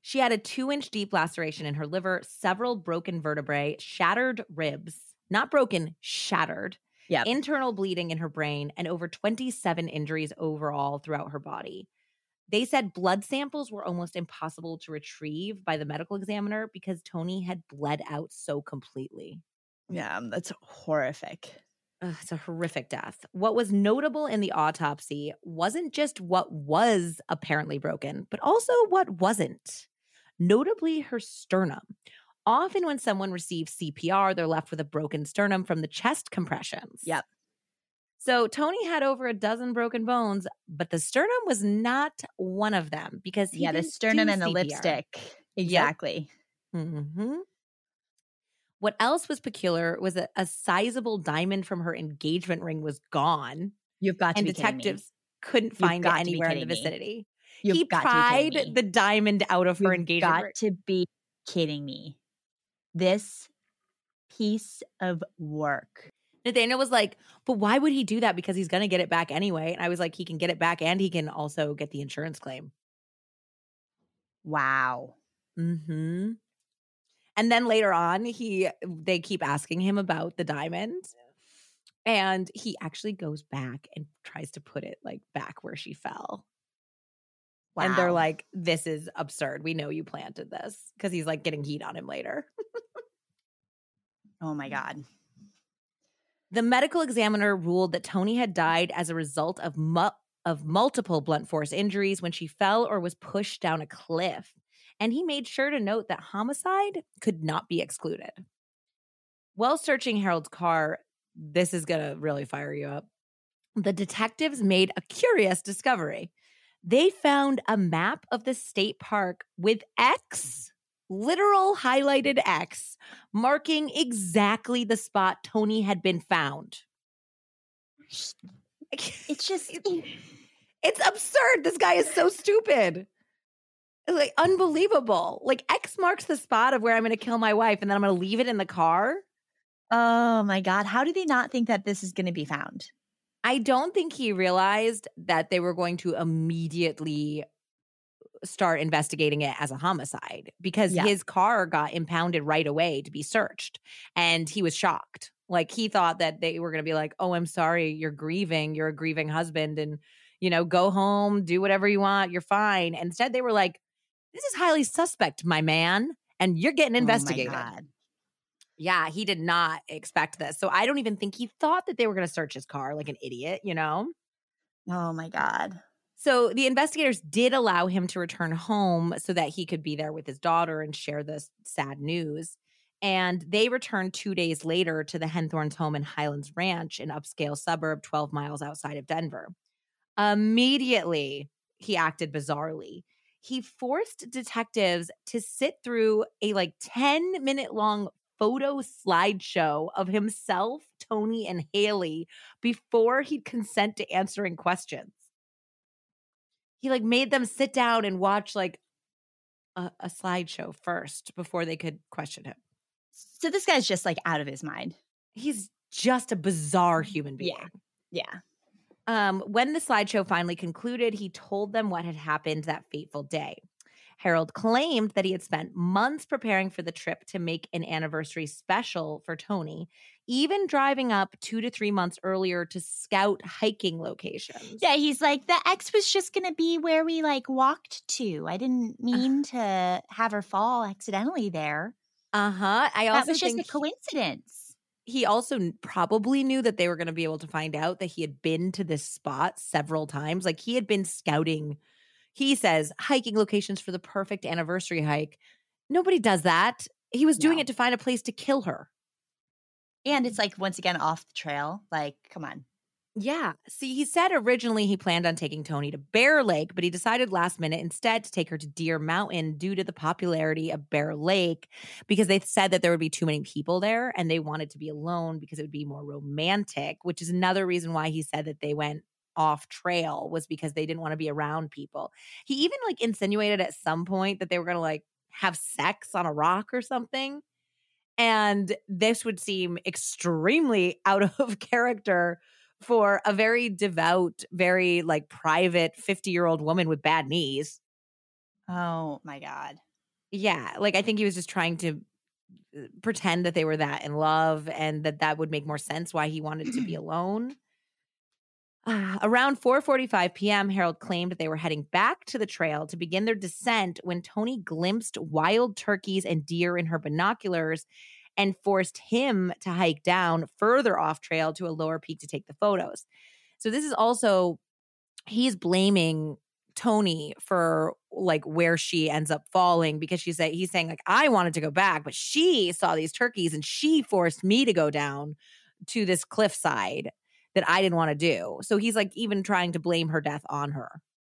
She had a two inch deep laceration in her liver, several broken vertebrae, shattered ribs, not broken, shattered, Yep. internal bleeding in her brain, and over 27 injuries overall throughout her body. They said blood samples were almost impossible to retrieve by the medical examiner because Toni had bled out so completely. Yeah, um, that's horrific. Ugh, it's a horrific death. What was notable in the autopsy wasn't just what was apparently broken, but also what wasn't. Notably, her sternum. Often, when someone receives CPR, they're left with a broken sternum from the chest compressions. Yep. So, Toni had over a dozen broken bones, but the sternum was not one of them because he yeah, the sternum and the lipstick. Exactly. hmm What else was peculiar was that a sizable diamond from her engagement ring was gone, You've got to and be kidding me. detectives couldn't find it got to be anywhere in the vicinity. You've he got to be pried me. the diamond out of her engagement ring. You've engagement got ring. to be kidding me. This piece of work. Nathaniel was like, "But why would he do that? Because he's going to get it back anyway." And I was like, "He can get it back, and he can also get the insurance claim." Wow. Hmm. And then later on, he they keep asking him about the diamond, and he actually goes back and tries to put it like back where she fell. Wow. And they're like, "This is absurd. We know you planted this." Because he's like getting heat on him later. oh my God. The medical examiner ruled that Toni had died as a result of mu- of multiple blunt force injuries when she fell or was pushed down a cliff. And he made sure to note that homicide could not be excluded. While searching Harold's car, this is going to really fire you up. The detectives made a curious discovery. They found a map of the state park with X, literal highlighted X, marking exactly the spot Toni had been found. (laughs) It's just It's absurd. This guy is so stupid. Like unbelievable. Like X marks the spot of where I'm going to kill my wife and then I'm going to leave it in the car. Oh my God. How do they not think that this is going to be found? I don't think he realized that they were going to immediately start investigating it as a homicide because Yeah. his car got impounded right away to be searched and he was shocked. Like he thought that they were going to be like, "Oh, I'm sorry, you're grieving. You're a grieving husband and you know, go home, do whatever you want. You're fine." Instead, they were like, "This is highly suspect, my man, and you're getting investigated." Oh my God. Yeah, he did not expect this. So I don't even think he thought that they were going to search his car like an idiot, you know? Oh my God. So the investigators did allow him to return home so that he could be there with his daughter and share this sad news. And they returned two days later to the Henthorns' home in Highlands Ranch, an upscale suburb 12 miles outside of Denver. Immediately, he acted bizarrely. He forced detectives to sit through a like 10 minute long photo slideshow of himself, Toni, and Haley before he'd consent to answering questions. He like made them sit down and watch like a, a slideshow first before they could question him. So this guy's just like out of his mind. He's just a bizarre human being. Yeah. Yeah. Um, when the slideshow finally concluded, he told them what had happened that fateful day. Harold claimed that he had spent months preparing for the trip to make an anniversary special for Toni, even driving up two to three months earlier to scout hiking locations. Yeah, he's like, the X was just going to be where we like walked to. I didn't mean to have her fall accidentally there. Uh huh. I also that was just a coincidence. he also probably knew that they were going to be able to find out that he had been to this spot several times. Like he had been scouting, he says, hiking locations for the perfect anniversary hike. Nobody does that. He was doing No. it to find a place to kill her. And it's like, once again, off the trail. Like, come on. Yeah. See, he said originally he planned on taking Toni to Bear Lake, but he decided last minute instead to take her to Deer Mountain due to the popularity of Bear Lake because they said that there would be too many people there and they wanted to be alone because it would be more romantic, which is another reason why he said that they went off trail was because they didn't want to be around people. He even like insinuated at some point that they were going to like have sex on a rock or something. And this would seem extremely out (laughs) of character for a very devout, very like private 50 year old woman with bad knees. Oh my God. Yeah. Like I think he was just trying to uh, pretend that they were that in love and that that would make more sense why he wanted to be (clears throat) alone. Ah, around 4:45 p.m., Harold claimed they were heading back to the trail to begin their descent when Toni glimpsed wild turkeys and deer in her binoculars and forced him to hike down further off trail to a lower peak to take the photos. So this is also he's blaming Toni for like where she ends up falling because she's say he's saying like I wanted to go back, but she saw these turkeys and she forced me to go down to this cliffside that I didn't want to do. So he's like even trying to blame her death on her.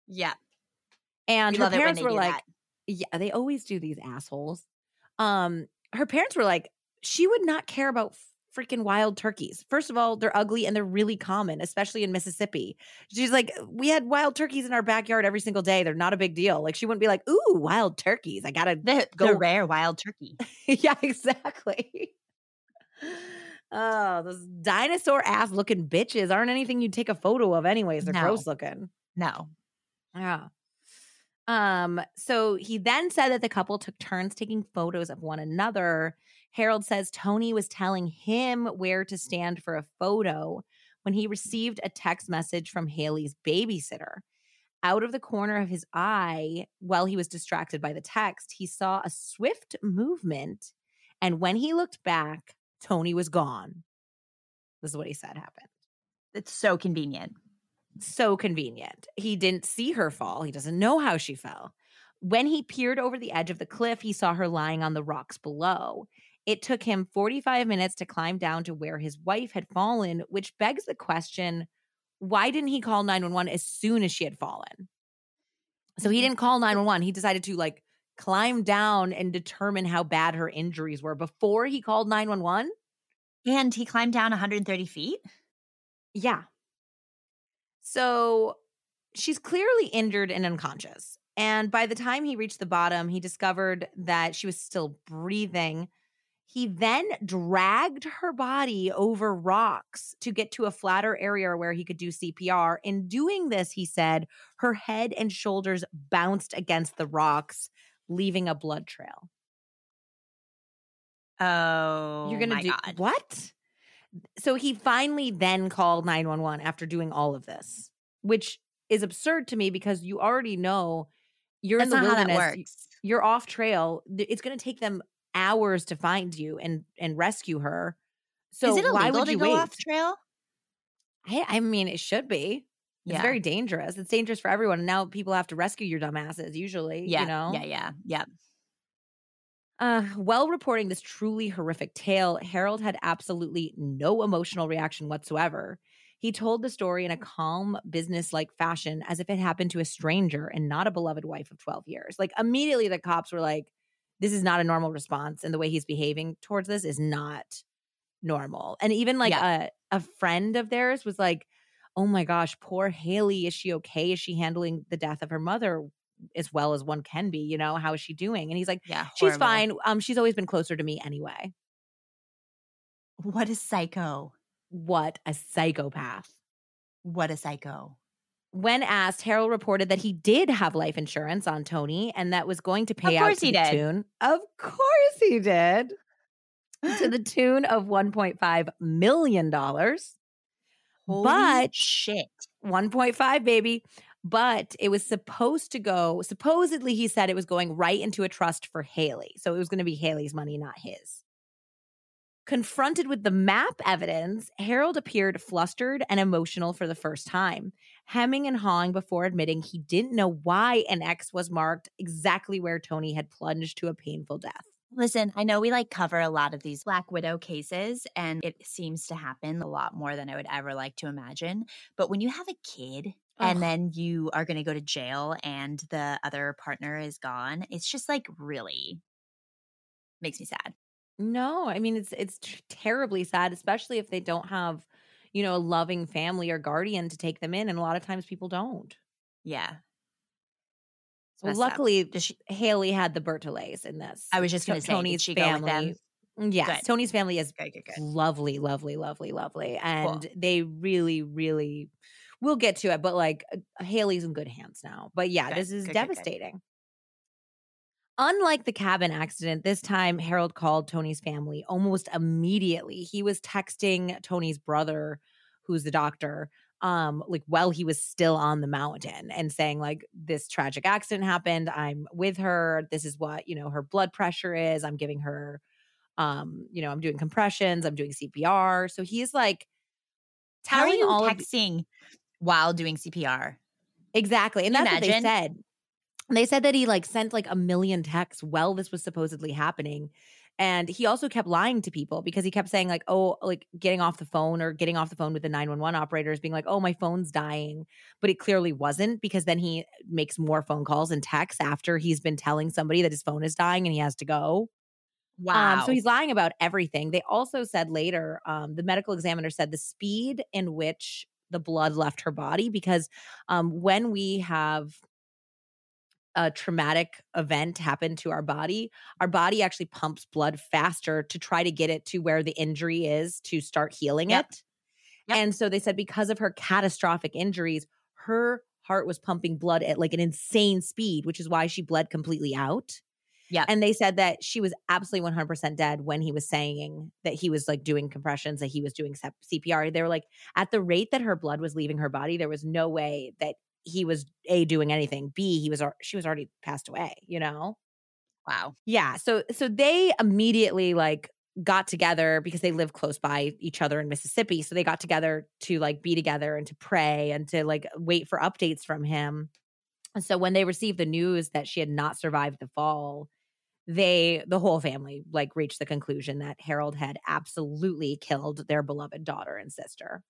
Yeah. And We her love it when parents were like, that. yeah, they always do these assholes. Um, her parents were like, she would not care about freaking wild turkeys. First of all, they're ugly and they're really common, especially in Mississippi. She's like, we had wild turkeys in our backyard every single day. They're not a big deal. Like she wouldn't be like, ooh, wild turkeys. I gotta The, go the rare wild turkey. (laughs) yeah, exactly. (laughs) Oh, those dinosaur ass looking bitches aren't anything you'd take a photo of, anyways. They're No. gross looking. No. Yeah. Um, so he then said that the couple took turns taking photos of one another. Harold says Toni was telling him where to stand for a photo when he received a text message from Haley's babysitter. Out of the corner of his eye, while he was distracted by the text, he saw a swift movement. And when he looked back, Toni was gone. This is what he said happened It's so convenient. so convenient. He didn't see her fall. He doesn't know how she fell. When he peered over the edge of the cliff, he saw her lying on the rocks below. It took him 45 minutes to climb down to where his wife had fallen, which begs the question why didn't he call 911 as soon as she had fallen? So he mm-hmm. didn't call 911. He decided to like climb down and determine how bad her injuries were before he called 911. And he climbed down 130 feet. Yeah. So she's clearly injured and unconscious. And by the time he reached the bottom, he discovered that she was still breathing. He then dragged her body over rocks to get to a flatter area where he could do CPR. In doing this, he said her head and shoulders bounced against the rocks, leaving a blood trail. Oh, You're gonna my do God. what? So he finally then called 911 after doing all of this, which is absurd to me because you already know you're That's in the not how that wilderness. You're off trail. It's going to take them hours to find you and and rescue her. So Is it why illegal would to you go wait? off trail? I, I mean, it should be. It's Yeah. very dangerous. It's dangerous for everyone. And now people have to rescue your dumbasses, usually. yeah. You know? Yeah. Yeah. Yeah. Uh, while reporting this truly horrific tale, Harold had absolutely no emotional reaction whatsoever. He told the story in a calm, business like fashion as if it happened to a stranger and not a beloved wife of 12 years. Like, immediately, the cops were like, this is not a normal response. And the way he's behaving towards this is not normal. And even like a, a friend of theirs was like, oh my gosh, poor Haley. Is she okay? Is she handling the death of her mother as well as one can be? You know, how is she doing? And he's like, Yeah. She's horrible. fine. Um, she's always been closer to me anyway. What a psycho. What a psychopath. What a psycho. When asked, Harold reported that he did have life insurance on Toni and that was going to pay out course to he the did. tune. Of course he did. to the (laughs) tune of $1.5 million. Holy But- shit. 1.5 baby. But it was supposed to go supposedly he said it was going right into a trust for haley. So it was going to be haley's money not his. Confronted with the map evidence harold appeared flustered and emotional for the first time hemming and hawing before admitting he didn't know why an x was marked exactly where toni had plunged to a painful death Listen, I know we like cover a lot of these Black Widow cases, and it seems to happen a lot more than I would ever like to imagine. But when you have a kid Ugh. and then you are going to go to jail and the other partner is gone, it's just like really makes me sad. No, I mean it's it's terribly sad, especially if they don't have, you know, a loving family or guardian to take them in, and a lot of times people don't. Yeah. Well, luckily, she, Haley had the Bertolets in this. I was just going to say, did she go with them? Mm, Yes, Good. Toni's family is Good, good, lovely, lovely, lovely, lovely, and they really, really. We'll get to it, but like uh, Haley's in good hands now. But yeah, this is devastating. Unlike the cabin accident, this time Harold called Toni's family almost immediately. He was texting Toni's brother, who's the doctor, um, like while he was still on the mountain and saying, like, this tragic accident happened. I'm with her. This is what, you know, her blood pressure is. I'm giving her um, you know, I'm doing compressions, I'm doing CPR. So he's like telling all of texting while doing CPR? Exactly. And that's what they imagine? said. They said that he like sent like a million texts while this was supposedly happening. And he also kept lying to people because he kept saying, like, oh, like getting off the phone or getting off the phone with the 911 operators, being like, oh, my phone's dying. But it clearly wasn't because then he makes more phone calls and texts after he's been telling somebody that his phone is dying and he has to go. Wow. Um, so he's lying about everything. They also said later, um, the medical examiner said the speed in which the blood left her body, because um, when we have a traumatic event happen to our body, our body actually pumps blood faster to try to get it to where the injury is to start healing Yep. it. Yep. And so they said because of her catastrophic injuries, her heart was pumping blood at like an insane speed, which is why she bled completely out. Yeah. And they said that she was absolutely 100% dead when he was saying that he was like doing compressions, that he was doing CPR. They were like, at the rate that her blood was leaving her body, there was no way that he was A, doing anything. B, he was, she was already passed away, you know? wow. Yeah. So, so they immediately like got together because they live close by each other in Mississippi. So they got together to like be together and to pray and to like wait for updates from him. And so when they received the news that she had not survived the fall, they the whole family like reached the conclusion that Harold had absolutely killed their beloved daughter and sister.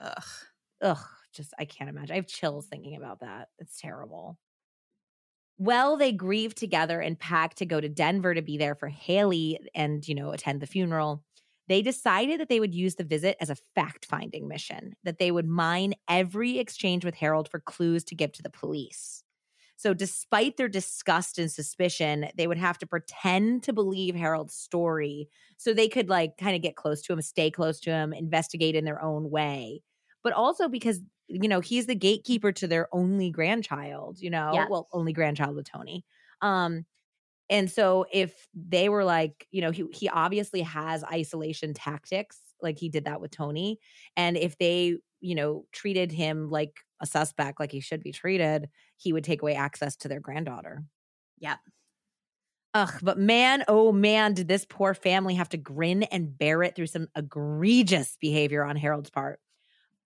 Ugh. Ugh, just I can't imagine. I have chills thinking about that. It's terrible. Well, they grieved together and packed to go to Denver to be there for Haley and, you know, attend the funeral. They decided that they would use the visit as a fact finding mission, that they would mine every exchange with Harold for clues to give to the police. So, despite their disgust and suspicion, they would have to pretend to believe Harold's story so they could, like, kind of get close to him, stay close to him, investigate in their own way. But also because, you know, he's the gatekeeper to their only grandchild, you know, well, only grandchild with Toni. Um, and so if they were like, you know, he he obviously has isolation tactics, like he did that with Toni. And if they, you know, treated him like a suspect, like he should be treated, he would take away access to their granddaughter. Yep. Ugh, but man, oh man, did this poor family have to grin and bear it through some egregious behavior on Harold's part.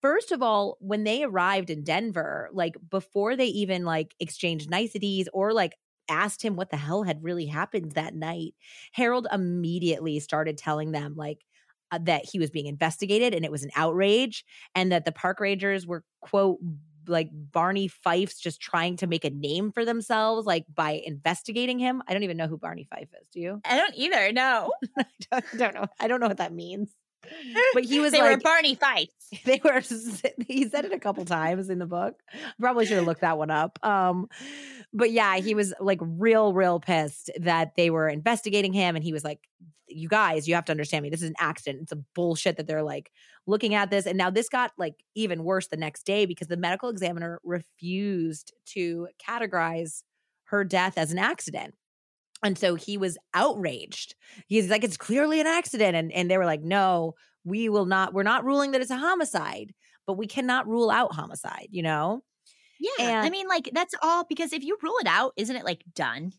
First of all, when they arrived in Denver, like before they even like exchanged niceties or like asked him what the hell had really happened that night, Harold immediately started telling them like uh, that he was being investigated and it was an outrage and that the park rangers were quote like Barney Fife's just trying to make a name for themselves, like by investigating him. I don't even know who Barney Fife is. Do you? I don't either. No, (laughs) I don't, don't know. I don't know what that means. But he was they like were Barney Fifes. (laughs) they were. He said it a couple times in the book. Probably should have looked that one up. Um, but yeah, he was like real, real pissed that they were investigating him, and he was like, "You guys, you have to understand me. This is an accident. It's a bullshit that they're like looking at this." And now this got like even worse the next day because the medical examiner refused to categorize her death as an accident. And so he was outraged. He's like, it's clearly an accident. And, and they were like, no, we will not, we're not ruling that it's a homicide, but we cannot rule out homicide, you know? Yeah. I mean, like, that's all because if you rule it out, isn't it like done?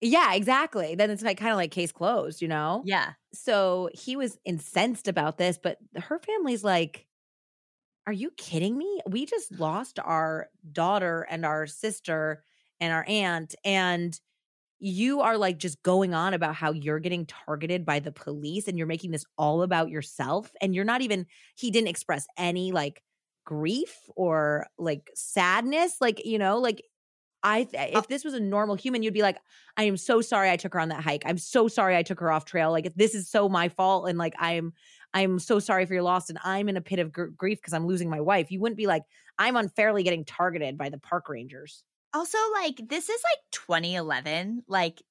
Yeah, exactly. Then it's like kind of like case closed, you know? Yeah. So he was incensed about this, but her family's like, Are you kidding me? We just lost our daughter and our sister and our aunt. And you are like just going on about how you're getting targeted by the police and you're making this all about yourself. And you're not even, he didn't express any like grief or like sadness. Like, you know, like i uh if this was a normal human, you'd be like, I am so sorry I took her on that hike. I'm so sorry I took her off trail. Like this is so my fault, and like I'm, I'm so sorry for your loss, and I'm in a pit of gr- grief because I'm losing my wife. You wouldn't be like, I'm unfairly getting targeted by the park rangers. Also, like, this is like 2011. Like,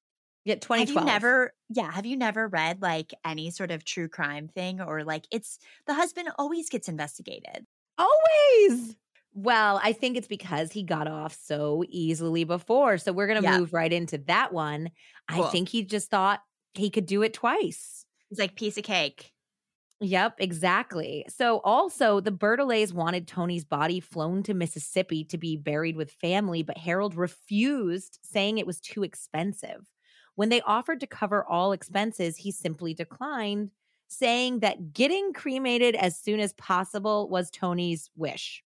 Yeah, have you never, yeah, have you never read like any sort of true crime thing or like it's the husband always gets investigated? always? Well, I think it's because he got off so easily before. So we're gonna Yeah. move right into that one. Cool. I think he just thought he could do it twice. It's like piece of cake. Yep, exactly. So also the Bertolets wanted Toni's body flown to Mississippi to be buried with family, but Harold refused, saying it was too expensive. When they offered to cover all expenses, he simply declined, saying that getting cremated as soon as possible was Toni's wish.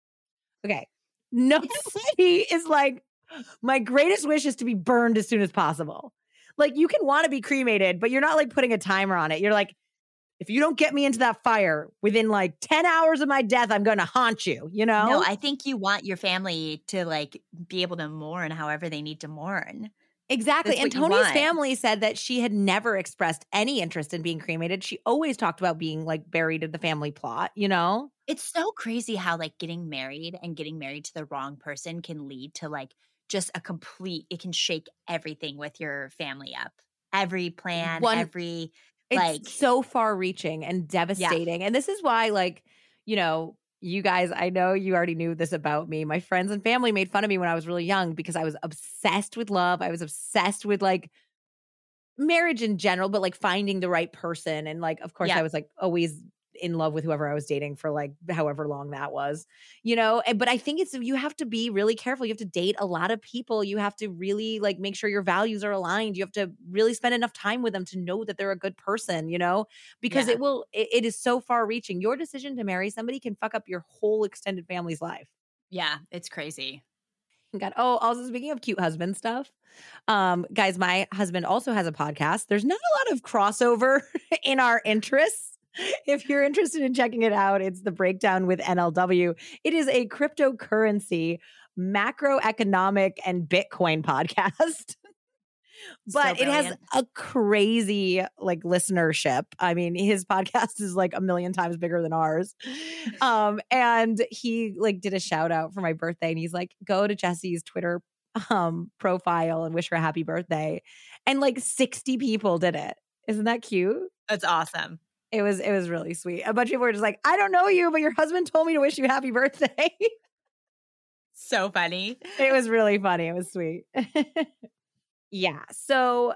Okay. no, (laughs) Nobody is like, my greatest wish is to be burned as soon as possible. Like you can want to be cremated, but you're not like putting a timer on it. You're like, if you don't get me into that fire within like 10 hours of my death, I'm going to haunt you, you know? No, I think you want your family to like be able to mourn however they need to mourn. exactly. that's And Toni's family said that she had never expressed any interest in being cremated. She always talked about being like buried in the family plot, you know? It's so crazy how like getting married and getting married to the wrong person can lead to like just a complete it can shake everything with your family up. Every plan, One- every It's Like- so far reaching and devastating. And this is why, like, you know, you guys, I know you already knew this about me. My friends and family made fun of me when I was really young because I was obsessed with love. I was obsessed with like marriage in general, but like finding the right person. And like, of course, Yeah. I was like always in love with whoever I was dating for like however long that was, you know. And but I think it's you have to be really careful. You have to date a lot of people. You have to really like make sure your values are aligned. You have to really spend enough time with them to know that they're a good person, you know, because Yeah. it will. It, it is so far reaching. Your decision to marry somebody can fuck up your whole extended family's life. yeah, it's crazy. God. Oh, also speaking of cute husband stuff, um, guys, my husband also has a podcast. There's not a lot of crossover (laughs) in our interests. If you're interested in checking it out, it's the breakdown with NLW. It is a cryptocurrency, macroeconomic, and Bitcoin (laughs) podcast. but So it has a crazy like listenership. I mean, his podcast is like a million times bigger than ours. Um, and he like did a shout out for my birthday, and he's like, go to Jesse's Twitter um profile and wish her a happy birthday. And like 60 people did it. Isn't that cute? That's awesome. It was it was really sweet. A bunch of people were just like, I don't know you, but your husband told me to wish you happy birthday. (laughs) So funny. it was really funny. It was sweet. (laughs) yeah. So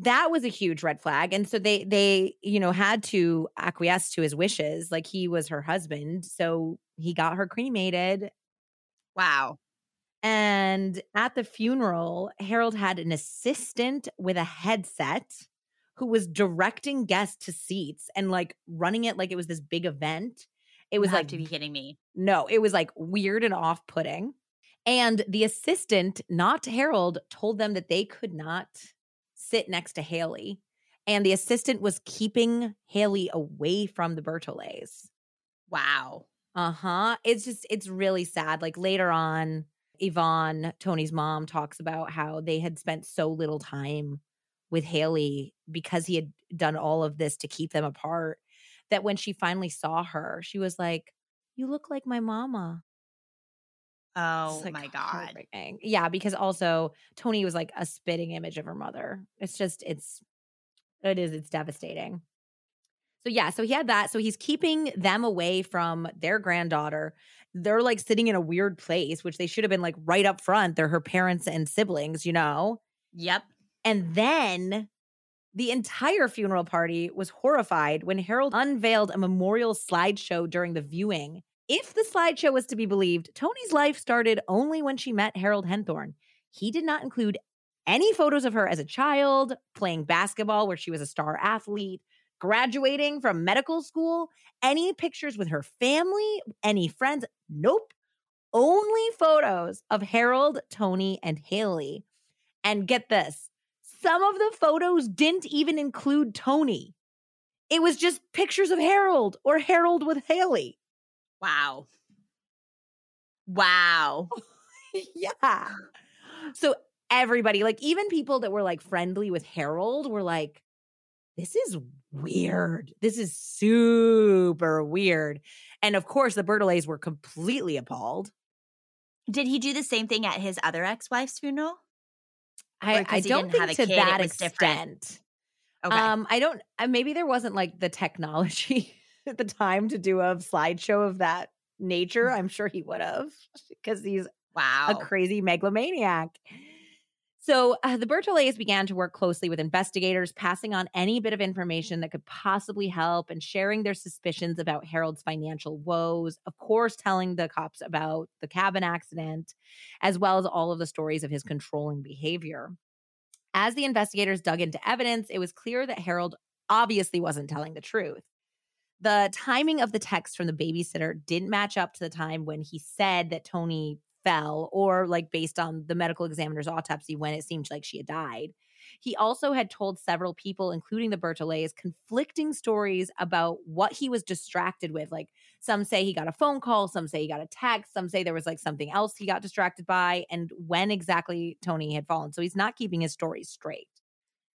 that was a huge red flag. And so they they, you know, had to acquiesce to his wishes. Like he was her husband. So he got her cremated. Wow. And at the funeral, Harold had an assistant with a headset who was directing guests to seats and like running it like it was this big event. It was You have like to be kidding me. no, it was like weird and off putting. And the assistant, not Harold, told them that they could not sit next to Haley. And the assistant was keeping Haley away from the Bertolets. Wow. Uh huh. It's just, it's really sad. Like later on, Yvonne, Toni's mom, talks about how they had spent so little time with Haley because he had done all of this to keep them apart that when she finally saw her, she was like, You look like my mama. Oh like, my god. Yeah, because also Toni was like a spitting image of her mother. It's just, it's, it is, it's devastating. So yeah, so he had that. So he's keeping them away from their granddaughter. They're like sitting in a weird place, which they should have been like right up front. They're her parents and siblings, you know? Yep. And then the entire funeral party was horrified when Harold unveiled a memorial slideshow during the viewing. If the slideshow was to be believed, Toni's life started only when she met Harold Henthorn. He did not include any photos of her as a child, playing basketball where she was a star athlete, graduating from medical school, any pictures with her family, any friends. Nope. Only photos of Harold, Toni, and Haley. And get this some of the photos didn't even include Toni. It was just pictures of Harold or Harold with Haley. Wow. Wow. (laughs) yeah. So everybody, like even people that were like friendly with Harold were like, this is weird. This is super weird. And of course, the Bertolets were completely appalled. Did he do the same thing at his other ex-wife's funeral? I, I don't think to kid, that was different? extent. Okay. Um, I don't. Maybe there wasn't like the technology (laughs) at the time to do a slideshow of that nature. I'm sure he would have because he's wow. a crazy megalomaniac. So uh, the Bertolets began to work closely with investigators, passing on any bit of information that could possibly help and sharing their suspicions about Harold's financial woes. Of course, telling the cops about the cabin accident, as well as all of the stories of his controlling behavior. As the investigators dug into evidence, it was clear that Harold obviously wasn't telling the truth. The timing of the text from the babysitter didn't match up to the time when he said that Toni fell, or like based on the medical examiner's autopsy when it seemed like she had died. He also had told several people, including the Bertolets, conflicting stories about what he was distracted with. Like some say he got a phone call, some say he got a text, some say there was like something else he got distracted by, and when exactly Toni had fallen. So he's not keeping his stories straight.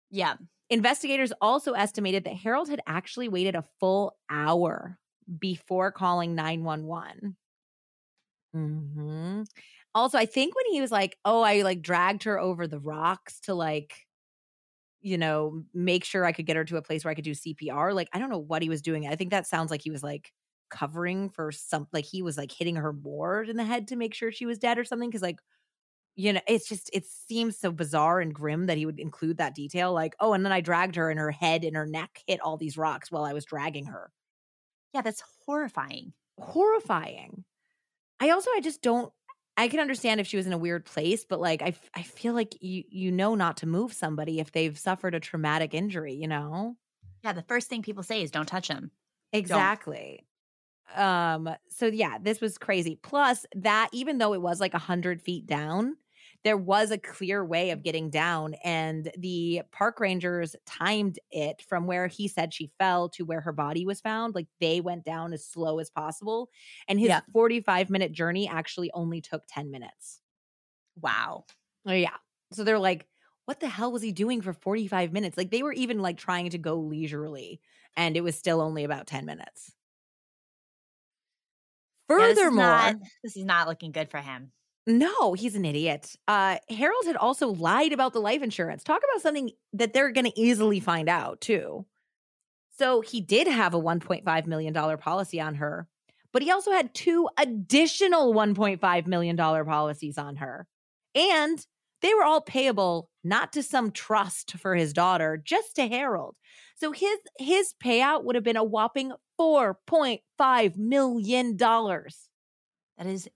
yeah. Investigators also estimated that Harold had actually waited a full hour before calling 911. Hmm Also, I think when he was like, "Oh, I like dragged her over the rocks to like, you know, make sure I could get her to a place where I could do CPR." Like, I don't know what he was doing. I think that sounds like he was like covering for some, like he was like hitting her more in the head to make sure she was dead or something. Because like, you know, it's just it seems so bizarre and grim that he would include that detail. Like, oh, and then I dragged her, and her head and her neck hit all these rocks while I was dragging her. Yeah, that's horrifying. horrifying. I also I just don't I can understand if she was in a weird place, but like I I feel like you you know not to move somebody if they've suffered a traumatic injury, you know? Yeah, the first thing people say is don't touch him. Exactly. Um so yeah, this was crazy. Plus that even though it was like a 100 feet down, there was a clear way of getting down and the park rangers timed it from where he said she fell to where her body was found like they went down as slow as possible and his Yeah. 45 minute journey actually only took 10 minutes Wow. oh yeah so they're like what the hell was he doing for 45 minutes like they were even like trying to go leisurely and it was still only about 10 minutes Yeah, this is furthermore not- this is not looking good for him. No, he's an idiot. Uh, Harold had also lied about the life insurance. Talk about something that they're going to easily find out, too. So he did have a $1.5 million policy on her, but he also had two additional $1.5 million policies on her. And they were all payable not to some trust for his daughter, just to Harold. So his his payout would have been a whopping $4.5 million. That is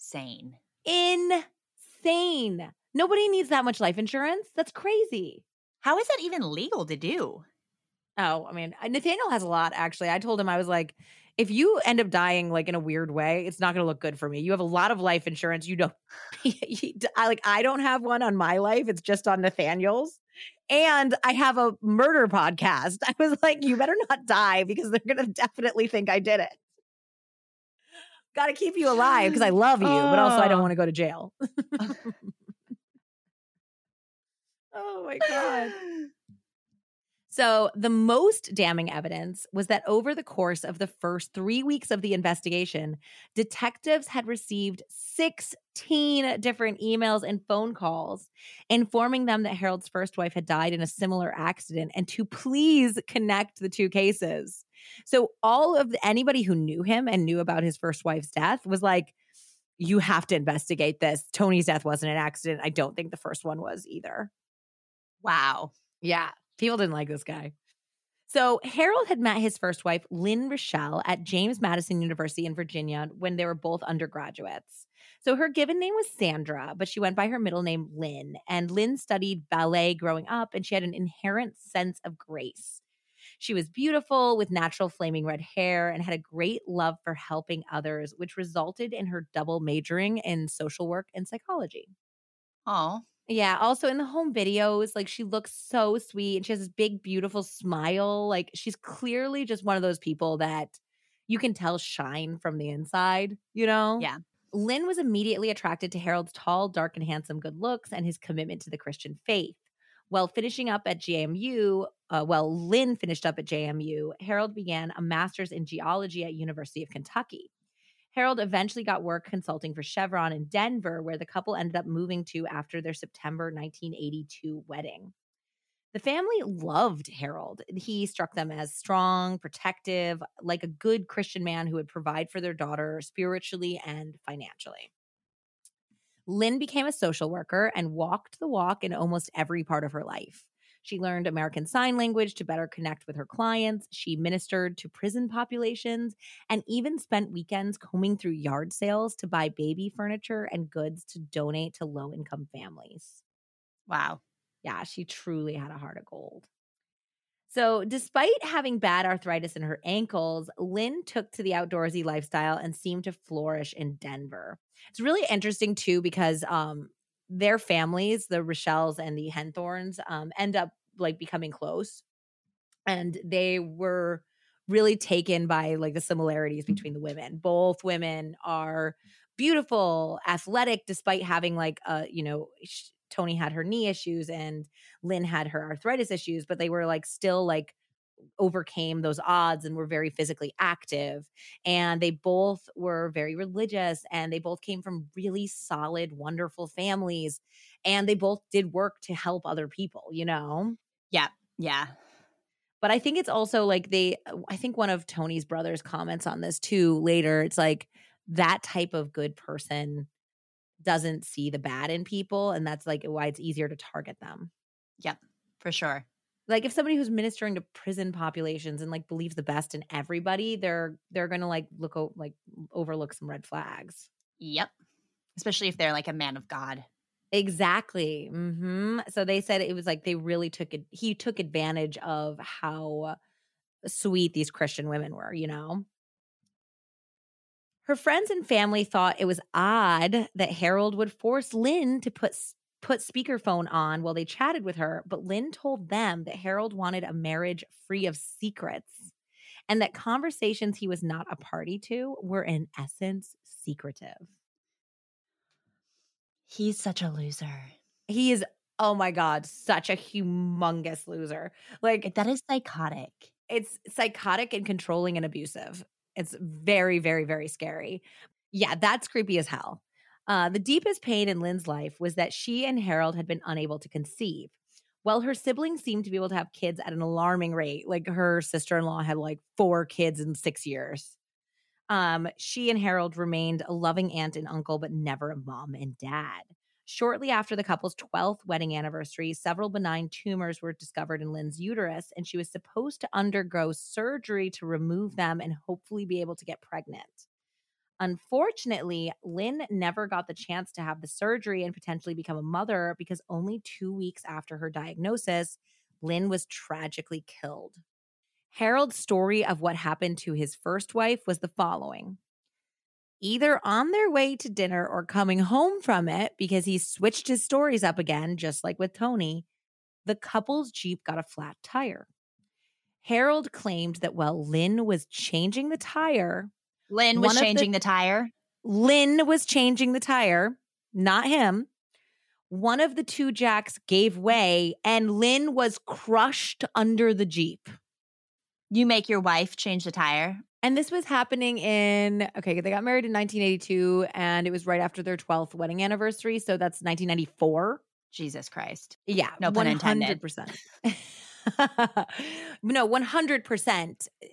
insane. insane. Nobody needs that much life insurance. That's crazy. How is that even legal to do? Oh, I mean, uh, Nathaniel has a lot actually. I told him I was like, if you end up dying like in a weird way, it's not going to look good for me. You have a lot of life insurance. You don't, (laughs) I like, I don't have one on my life. It's just on Nathaniel's. And I have a murder podcast. (laughs) I was like, you better not die because they're going to definitely think I did it. Got to keep you alive because I love you, but also I don't want to go to jail. (laughs) oh my God. So, the most damning evidence was that over the course of the first three weeks of the investigation, detectives had received 16 different emails and phone calls informing them that Harold's first wife had died in a similar accident and to please connect the two cases. So, all of the, anybody who knew him and knew about his first wife's death was like, you have to investigate this. Toni's death wasn't an accident. I don't think the first one was either. Wow. Yeah. People didn't like this guy. So Harold had met his first wife, Lynn Rishell, at James Madison University in Virginia when they were both undergraduates. So her given name was Sandra, but she went by her middle name Lynn. And Lynn studied ballet growing up, and she had an inherent sense of grace. She was beautiful with natural flaming red hair and had a great love for helping others, which resulted in her double majoring in social work and psychology. Oh, Yeah. Also in the home videos, like she looks so sweet and she has this big, beautiful smile. Like she's clearly just one of those people that you can tell shine from the inside, you know? Yeah. Lynn was immediately attracted to Harold's tall, dark, and handsome good looks and his commitment to the Christian faith. While finishing up at JMU, uh, well, Lynn finished up at JMU, Harold began a master's in geology at University of Kentucky. Harold eventually got work consulting for Chevron in Denver, where the couple ended up moving to after their September 1982 wedding. The family loved Harold. He struck them as strong, protective, like a good Christian man who would provide for their daughter spiritually and financially. Lynn became a social worker and walked the walk in almost every part of her life. She learned American Sign Language to better connect with her clients. She ministered to prison populations and even spent weekends combing through yard sales to buy baby furniture and goods to donate to low income families. wow. Yeah, she truly had a heart of gold. So, despite having bad arthritis in her ankles, Lynn took to the outdoorsy lifestyle and seemed to flourish in Denver. It's really interesting too because um their families, the Rishells and the Henthorns, um, end up like becoming close. And they were really taken by like the similarities between the women. Both women are beautiful, athletic, despite having like uh, you know, sh- Toni had her knee issues and Lynn had her arthritis issues, but they were like still like overcame those odds and were very physically active. And they both were very religious and they both came from really solid, wonderful families. And they both did work to help other people, you know? Yeah. Yeah. But I think it's also like they, uh, I think one of Toni's brothers comments on this too later. It's like that type of good person doesn't see the bad in people. And that's like why it's easier to target them. Yep, for sure. like if somebody who's ministering to prison populations and like believes the best in everybody they're they're gonna like look o- like overlook some red flags Yep. Especially if they're like a man of God. exactly hmm so they said it was like they really took it he took advantage of how sweet these christian women were you know her friends and family thought it was odd that harold would force lynn to put put speakerphone on while they chatted with her but lynn told them that harold wanted a marriage free of secrets and that conversations he was not a party to were in essence secretive He's such a loser. he is oh my god such a humongous loser like That is psychotic. it's psychotic and controlling and abusive. It's very, very, very scary. Yeah, that's creepy as hell. Uh, the deepest pain in Lynn's life was that she and Harold had been unable to conceive. While her siblings seemed to be able to have kids at an alarming rate, like her sister in law had like four kids in six years. Um, she and Harold remained a loving aunt and uncle, but never a mom and dad. Shortly after the couple's 12th wedding anniversary, several benign tumors were discovered in Lynn's uterus, and she was supposed to undergo surgery to remove them and hopefully be able to get pregnant. Unfortunately, Lynn never got the chance to have the surgery and potentially become a mother because only two weeks after her diagnosis, Lynn was tragically killed. Harold's story of what happened to his first wife was the following either on their way to dinner or coming home from it, because he switched his stories up again, just like with Toni, the couple's Jeep got a flat tire. Harold claimed that while Lynn was changing the tire, Lynn was of the- changing the, tire. Lynn was changing the tire, not him. One of the two jacks gave way and Lynn was crushed under the Jeep. You make your wife change the tire. And this was happening in, okay, they got married in 1982 and it was right after their 12th wedding anniversary. So that's 1994. Jesus Christ. Yeah. No pun intended. 100%. (laughs) no, 100%. Eh,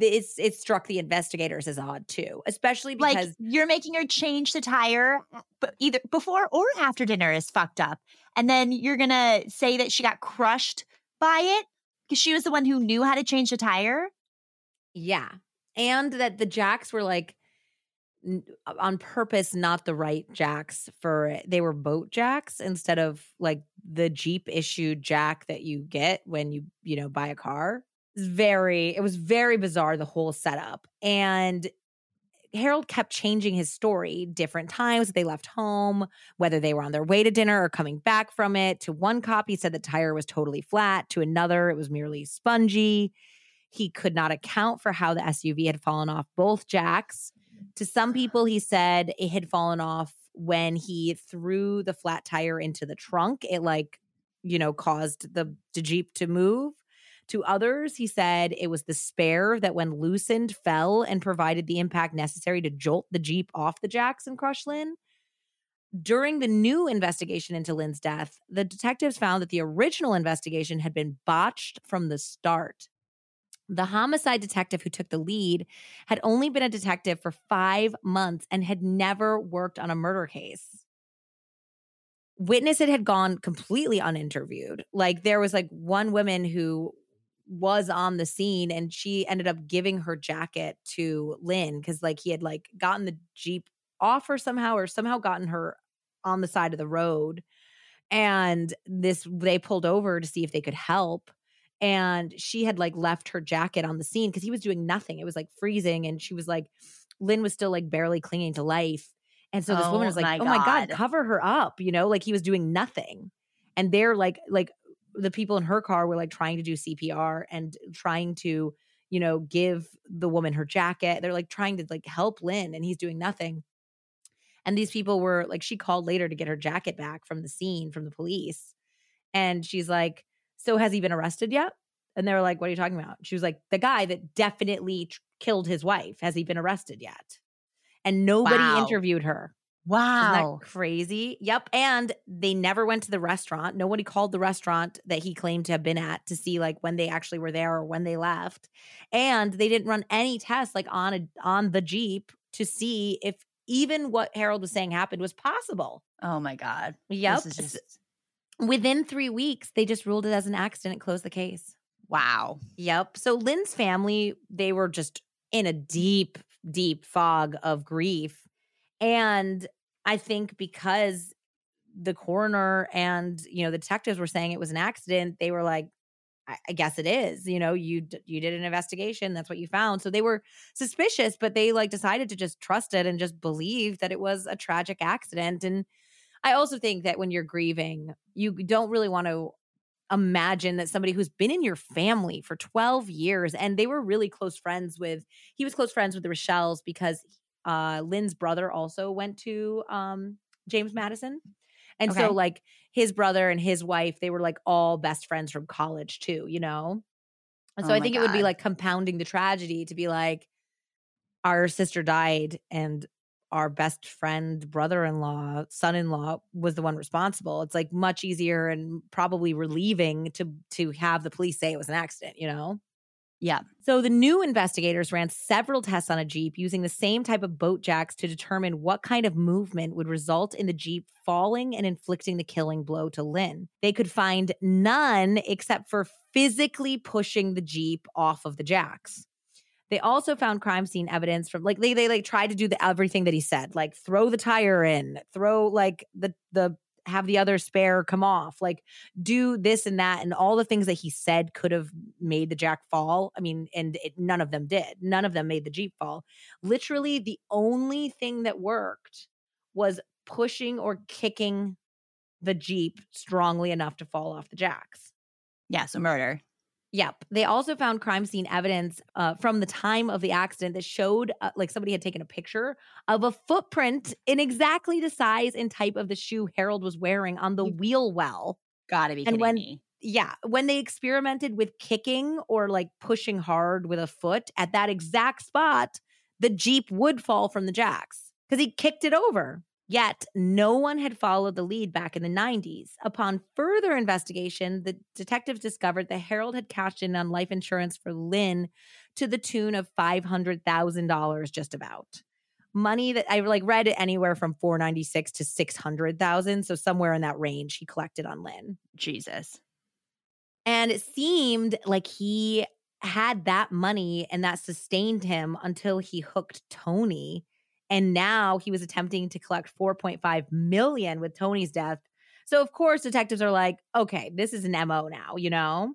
it's, it struck the investigators as odd too, especially because Like you're making her change the tire mm, but either before or after dinner is fucked up. And then you're going to say that she got crushed by it because she was the one who knew how to change the tire. Yeah. And that the jacks were like n- on purpose not the right jacks for it. They were boat jacks instead of like the Jeep issued jack that you get when you, you know, buy a car. It's very, it was very bizarre, the whole setup. And Harold kept changing his story different times that they left home, whether they were on their way to dinner or coming back from it. To one cop, he said the tire was totally flat. To another, it was merely spongy. He could not account for how the SUV had fallen off both jacks. To some people, he said it had fallen off when he threw the flat tire into the trunk. It, like, you know, caused the, the Jeep to move. To others, he said it was the spare that, when loosened, fell and provided the impact necessary to jolt the Jeep off the jacks and crush Lynn. During the new investigation into Lynn's death, the detectives found that the original investigation had been botched from the start. The homicide detective who took the lead had only been a detective for five months and had never worked on a murder case. Witnesses had gone completely uninterviewed. Like there was like one woman who was on the scene and she ended up giving her jacket to Lynn because like he had like gotten the Jeep off her somehow or somehow gotten her on the side of the road. And this they pulled over to see if they could help and she had like left her jacket on the scene because he was doing nothing. It was like freezing, and she was like, Lynn was still like barely clinging to life. And so this woman Oh was like, my "Oh my god, God. cover her up!" You know, like he was doing nothing. And they're like, like the people in her car were like trying to do CPR and trying to, you know, give the woman her jacket. They're like trying to like help Lynn, and he's doing nothing. And these people were like, she called later to get her jacket back from the scene from the police. And she's like, So has he been arrested yet? And they were like, What are you talking about? She was like, The guy that definitely killed his wife. Has he been arrested yet? And nobody Wow. interviewed her. Isn't Wow. that crazy? Yep. And they never went to the restaurant. Nobody called the restaurant that he claimed to have been at to see like when they actually were there or when they left. And they didn't run any tests like on a on the Jeep to see if even what Harold was saying happened was possible. Oh my God. Yep. This is just Within three weeks, they just ruled it as an accident closed the case. wow. Yep. So Lynn's family, they were just in a deep, deep fog of grief. And I think because the coroner and, you know, the detectives were saying it was an accident, they were like, I, I guess it is. You know, you d- you did an investigation. That's what you found. So they were suspicious, but they like decided to just trust it and just believe that it was a tragic accident. And I also think that when you're grieving, you don't really want to imagine that somebody who's been in your family for 12 years and they were really close friends with he was close friends with the Rishells because uh Lynn's brother also went to um James Madison. And Okay. so like his brother and his wife, they were like all best friends from college too, you know? And so Oh I think it would be like compounding the tragedy to be like our sister died and our best friend, brother-in-law, son-in-law was the one responsible. It's like much easier and probably relieving to to have the police say it was an accident, you know? Yeah. So the new investigators ran several tests on a Jeep using the same type of boat jacks to determine what kind of movement would result in the Jeep falling and inflicting the killing blow to Lynn. They could find none except for physically pushing the Jeep off of the jacks. They also found crime scene evidence from like they they like tried to do the everything that he said, like throw the tire in, throw like the the have the other spare come off, like do this and that, and all the things that he said could have made the jack fall. I mean, and it, none of them did. None of them made the Jeep fall. Literally, the only thing that worked was pushing or kicking the Jeep strongly enough to fall off the jacks. Yeah, so murder. Yep. They also found crime scene evidence uh, from the time of the accident that showed uh, like somebody had taken a picture of a footprint in exactly the size and type of the shoe Harold was wearing on the wheel well. Gotta be kidding And when- me. Yeah. When they experimented with kicking or like pushing hard with a foot at that exact spot, the Jeep would fall from the jacks because he kicked it over. Yet, no one had followed the lead back in the 90s. Upon further investigation, the detectives discovered that Harold had cashed in on life insurance for Lynn to the tune of $500,000 just about. Money that I like read it anywhere from 496 to 600,000, so somewhere in that range he collected on Lynn. Jesus. And it seemed like he had that money and that sustained him until he hooked Toni. And now he was attempting to collect 4.5 million with Toni's death. So of course detectives are like, okay, this is an MO now, you know?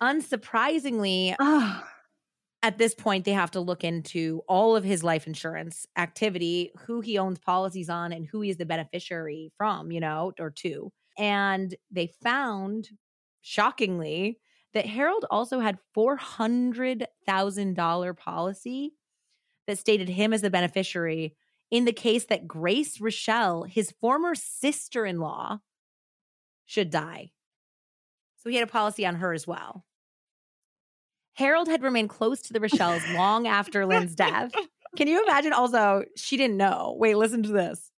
Unsurprisingly, Oh, at this point they have to look into all of his life insurance activity, who he owns policies on and who he is the beneficiary from, you know, or to. And they found shockingly that Harold also had $400,000 policy that stated him as the beneficiary in the case that Grace Rishell, his former sister-in-law, should die. So he had a policy on her as well. Harold had remained close to the Rishells long after Lynn's death. (laughs) Can you imagine? Also, she didn't know. Wait, listen to this.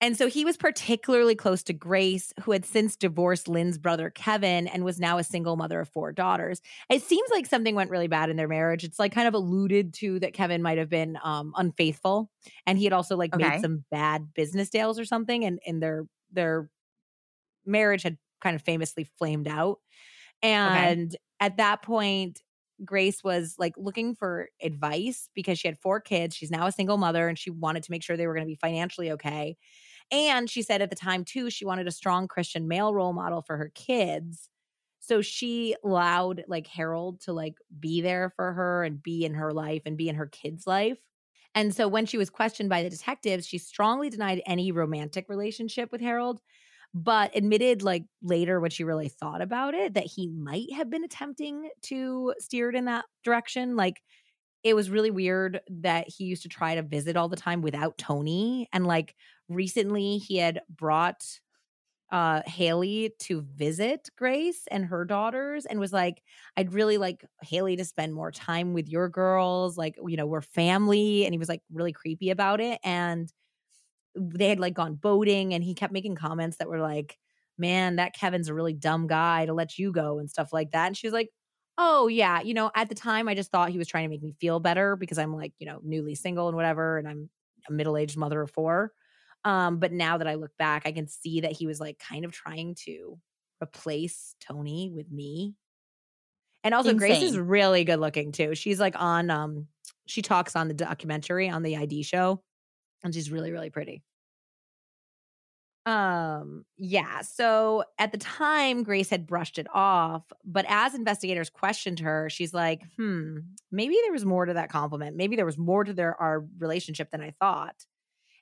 And so he was particularly close to Grace, who had since divorced Lynn's brother Kevin and was now a single mother of four daughters. It seems like something went really bad in their marriage. It's like kind of alluded to that Kevin might have been um, unfaithful, and he had also like Okay. made some bad business deals or something, and and their their marriage had kind of famously flamed out. And at that point, Grace was like looking for advice because she had four kids. She's now a single mother and she wanted to make sure they were going to be financially okay. And she said at the time, too, she wanted a strong Christian male role model for her kids. So she allowed like Harold to like be there for her and be in her life and be in her kids' life. And so when she was questioned by the detectives, she strongly denied any romantic relationship with Harold, but admitted like later when she really thought about it that he might have been attempting to steer it in that direction. Like it was really weird that he used to try to visit all the time without Toni. And like recently he had brought uh Haley to visit Grace and her daughters and was like I'd really like Haley to spend more time with your girls like you know we're family and he was like really creepy about it and they had like gone boating and he kept making comments that were like man that Kevin's a really dumb guy to let you go and stuff like that and she was like oh yeah you know at the time I just thought he was trying to make me feel better because I'm like you know newly single and whatever and I'm a middle-aged mother of four um, but now that I look back, I can see that he was like kind of trying to replace Toni with me. And also Grace is really good looking too. She's like on um she talks on the documentary on the ID show and she's really really pretty. Um yeah, so at the time Grace had brushed it off, but as investigators questioned her, she's like, "Hmm, maybe there was more to that compliment. Maybe there was more to their our relationship than I thought."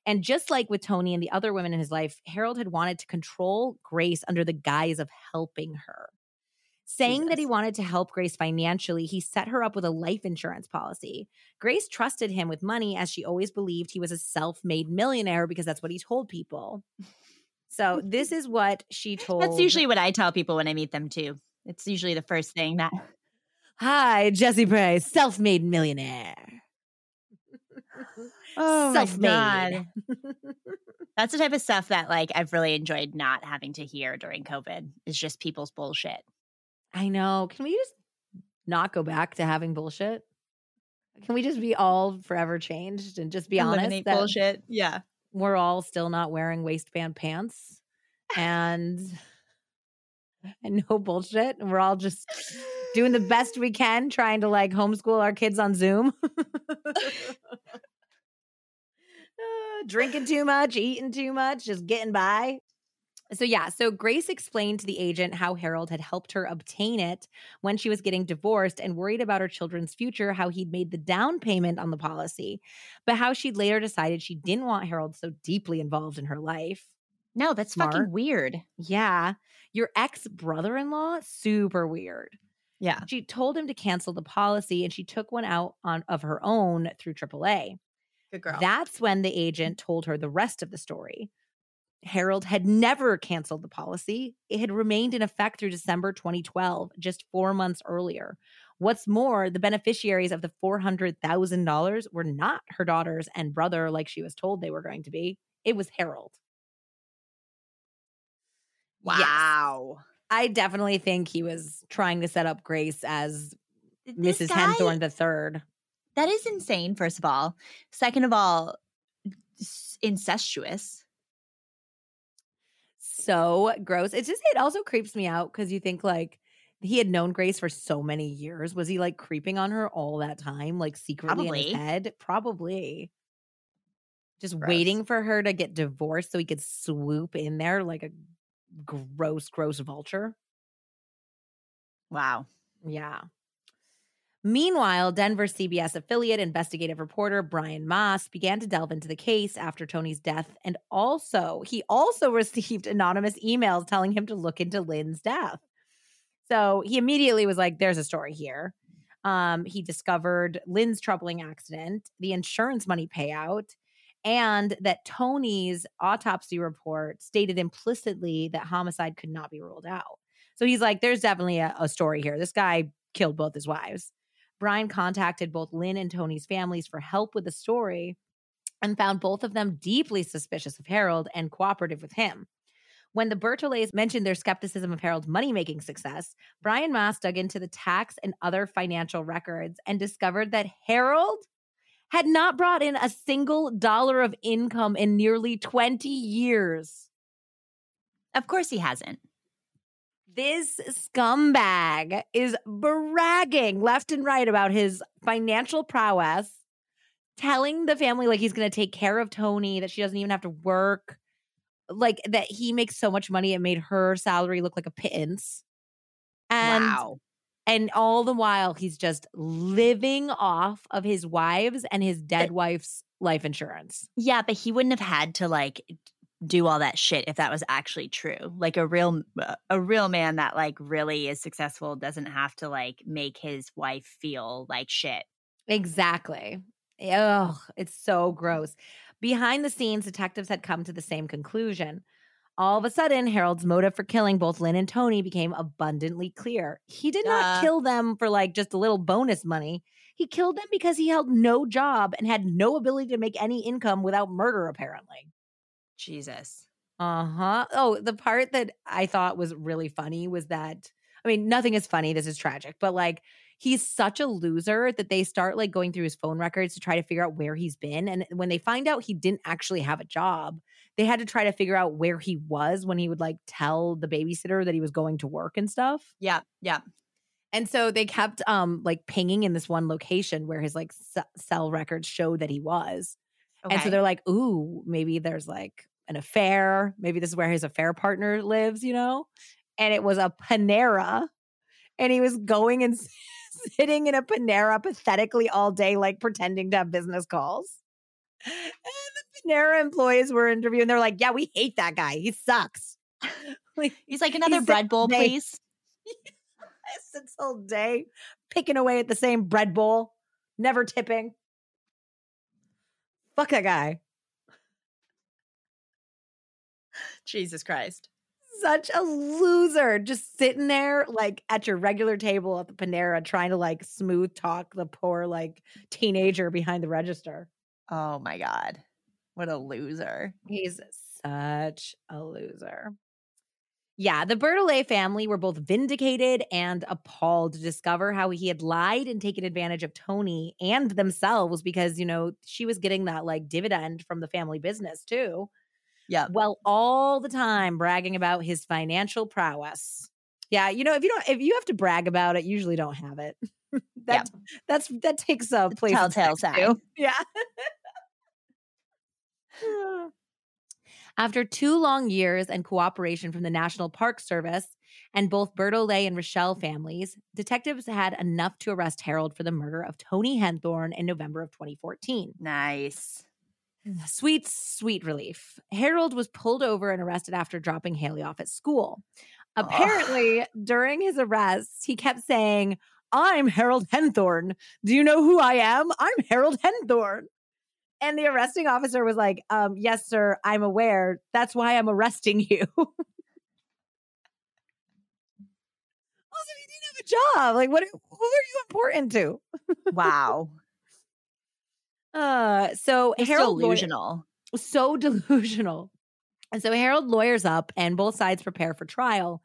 And just like with Toni and the other women in his life, Harold had wanted to control Grace under the guise of helping her. Saying that he wanted to help Grace financially, he set her up with a life insurance policy. Grace trusted him with money as she always believed he was a self made millionaire because that's what he told people. So, this is what she told. That's usually what I tell people when I meet them too. It's usually the first thing that (laughs) Hi, Jesse Price, self made millionaire. (laughs) Oh Self-made. (laughs) That's the type of stuff that like I've really enjoyed not having to hear during COVID. Is just people's bullshit. I know. Can we just not go back to having bullshit? Can we just be all forever changed and just be honest Eliminate that bullshit. Yeah. we're all still not wearing waistband pants and (laughs) and no bullshit and we're all just doing the best we can trying to like homeschool our kids on Zoom. (laughs) drinking too much, eating too much, just getting by. So, yeah, so Grace explained to the agent how Harold had helped her obtain it when she was getting divorced and worried about her children's future, how he'd made the down payment on the policy, but how she'd later decided she didn't want Harold so deeply involved in her life. No, that's Smart. fucking weird. Yeah. Your ex brother in law, super weird. Yeah. She told him to cancel the policy and she took one out on of her own through AAA. Good girl. That's when the agent told her the rest of the story. Harold had never canceled the policy. It had remained in effect through December 2012, just four months earlier. What's more, the beneficiaries of the $400,000 were not her daughters and brother like she was told they were going to be. It was Harold. Yes. wow. I definitely think he was trying to set up Grace as This Mrs. guy- Henthorn the third. That is insane, first of all. Second of all, incestuous. So gross. It's just it also creeps me out because you think like he had known Grace for so many years. Was he like creeping on her all that time, like secretly in his head? Probably. Just Gross. waiting for her to get divorced so he could swoop in there like a gross, gross vulture. Wow. Yeah. Meanwhile, Denver CBS affiliate investigative reporter Brian Maass began to delve into the case after Toni's death. And also, he also (laughs) received anonymous emails telling him to look into Lynn's death. So he immediately was like, there's a story here. Um, he discovered Lynn's troubling accident, the insurance money payout, and that Toni's autopsy report stated implicitly that homicide could not be ruled out. So he's like, there's definitely a, a story here. This guy killed both his wives. Brian contacted both Lynn and Toni's families for help with the story and found both of them deeply suspicious of Harold and cooperative with him. When the Bertolets mentioned their skepticism of Harold's money making success, Brian Maass dug into the tax and other financial records and discovered that Harold had not brought in a single dollar of income in nearly 20 years. Of course he hasn't. This scumbag is bragging left and right about his financial prowess, telling the family like he's going to take care of Toni, that she doesn't even have to work, like that he makes so much money it made her salary look like a pittance. And wow. and all the while he's just living off of his wives and his dead wife's life insurance. Yeah, but he wouldn't have had to like do all that shit if that was actually true. Like a real uh, a real man that like really is successful doesn't have to like make his wife feel like shit. Exactly. Ugh, it's so gross. Behind the scenes, detectives had come to the same conclusion. All of a sudden, Harold's motive for killing both Lynn and Toni became abundantly clear. He did not Duh. kill them for like just a little bonus money. He killed them because he held no job and had no ability to make any income without murder, apparently. Jesus. Uh huh. Oh, the part that I thought was really funny was that I mean, nothing is funny. This is tragic, but like he's such a loser that they start like going through his phone records to try to figure out where he's been. And when they find out he didn't actually have a job, they had to try to figure out where he was when he would like tell the babysitter that he was going to work and stuff. Yeah, yeah. And so they kept um like pinging in this one location where his like c- cell records showed that he was. Okay. And so they're like, ooh, maybe there's like an affair. Maybe this is where his affair partner lives, you know? And it was a Panera. And he was going and (laughs) sitting in a Panera pathetically all day, like pretending to have business calls. And the Panera employees were interviewing. They're like, yeah, we hate that guy. He sucks. (laughs) like, He's like another He's bread bowl, they- please. (laughs) sits all day picking away at the same bread bowl, never tipping. Fuck that guy. Jesus Christ. such a loser just sitting there like at your regular table at the Panera trying to like smooth talk the poor like teenager behind the register. Oh my God. What a loser. He's such a loser. Yeah, the Bertolet family were both vindicated and appalled to discover how he had lied and taken advantage of Toni and themselves because, you know, she was getting that like dividend from the family business too. Yeah. Well, all the time bragging about his financial prowess. Yeah, you know, if you don't if you have to brag about it, usually don't have it. (laughs) that that's that takes a place. telltale sign. (laughs) Yeah. (sighs) (sighs) After two long years and cooperation from the National Park Service and both Bertolet and Rishell families, detectives had enough to arrest Harold for the murder of Toni Henthorn in November of 2014. Nice. Mm, sweet, sweet relief. Harold was pulled over and arrested after dropping Haley off at school. Apparently, during his arrest, he kept saying, I'm Harold Henthorn. Do you know who I am? I'm Harold Henthorn. And the arresting officer was like, um, Yes, sir, I'm aware. That's why I'm arresting you. (laughs) also, he didn't have a job. Like, what? Who are you important to? Wow. (laughs) Uh, so It's Harold delusional. (laughs) so delusional. And so Harold lawyers up and both sides prepare for trial.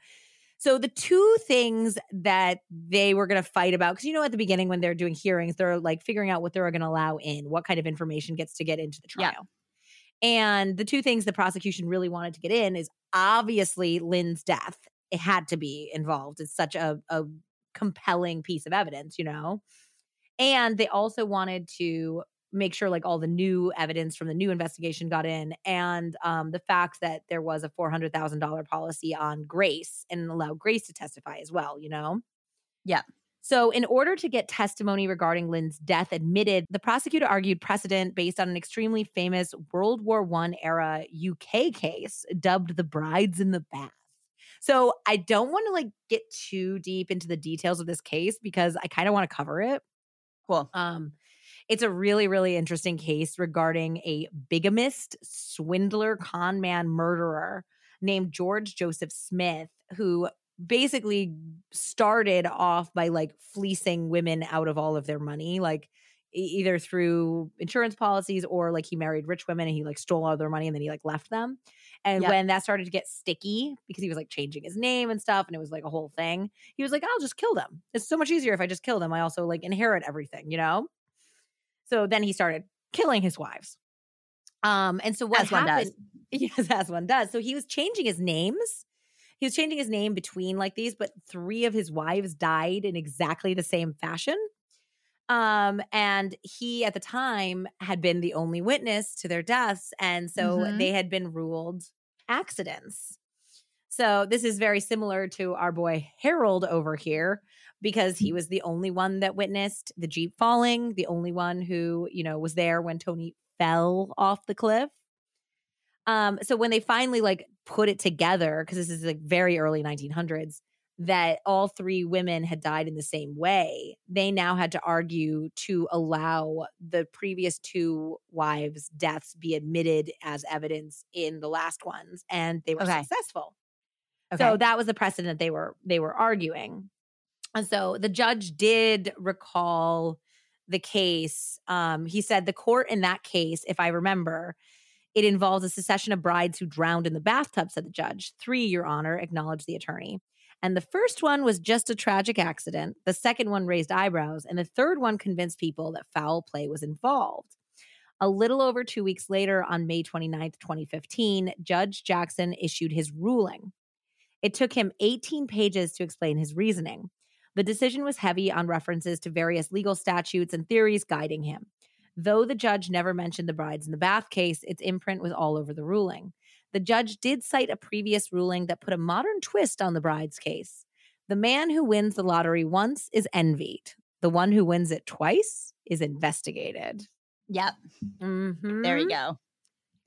So the two things that they were going to fight about, because you know, at the beginning when they're doing hearings, they're like figuring out what they're going to allow in, what kind of information gets to get into the Yeah. trial. And the two things the prosecution really wanted to get in is obviously Lynn's death. It had to be involved. It's such a, a compelling piece of evidence, you know? And they also wanted to make sure like all the new evidence from the new investigation got in and um, the fact that there was a $400,000 policy on Grace and allow Grace to testify as well, you know? Yeah. So, in order to get testimony regarding Lynn's death admitted, the prosecutor argued precedent based on an extremely famous World War I era UK case dubbed the Brides in the Bath. So, I don't want to like get too deep into the details of this case because I kind of want to cover it. Cool. Um, it's a really, really interesting case regarding a bigamist, swindler, con man, murderer named George Joseph Smith, who basically started off by like fleecing women out of all of their money, like either through insurance policies or like he married rich women and he like stole all their money and then he like left them. And Yep. when that started to get sticky because he was like changing his name and stuff and it was like a whole thing, he was like, I'll just kill them. It's so much easier if I just kill them. I also like inherit everything, you know? So then he started killing his wives. Um, and so what As one does. happened? (laughs) Yes, as one does. So he was changing his names. He was changing his name between like these, but three of his wives died in exactly the same fashion. Um, and he at the time had been the only witness to their deaths, and so Mhm. they had been ruled accidents. So this is very similar to our boy Harold over here because he was the only one that witnessed the Jeep falling, the only one who, you know, was there when Toni fell off the cliff. Um so when they finally like put it together because this is like very early 1900s that all three women had died in the same way, they now had to argue to allow the previous two wives' deaths be admitted as evidence in the last ones and they were Okay. successful. Okay. So that was the precedent they were they were arguing. And so the judge did recall the case. Um, he said the court in that case, if I remember, it involves a succession of brides who drowned in the bathtub, said the judge. Three, Your Honor, acknowledged the attorney. And the first one was just a tragic accident. The second one raised eyebrows. And the third one convinced people that foul play was involved. A little over two weeks later, on May 29th, 2015, Judge Jackson issued his ruling. It took him 18 pages to explain his reasoning. The decision was heavy on references to various legal statutes and theories guiding him. Though the judge never mentioned the brides in the bath case, its imprint was all over the ruling. The judge did cite a previous ruling that put a modern twist on the bride's case. The man who wins the lottery once is envied. The one who wins it twice is investigated. yep. There we mm-hmm. go.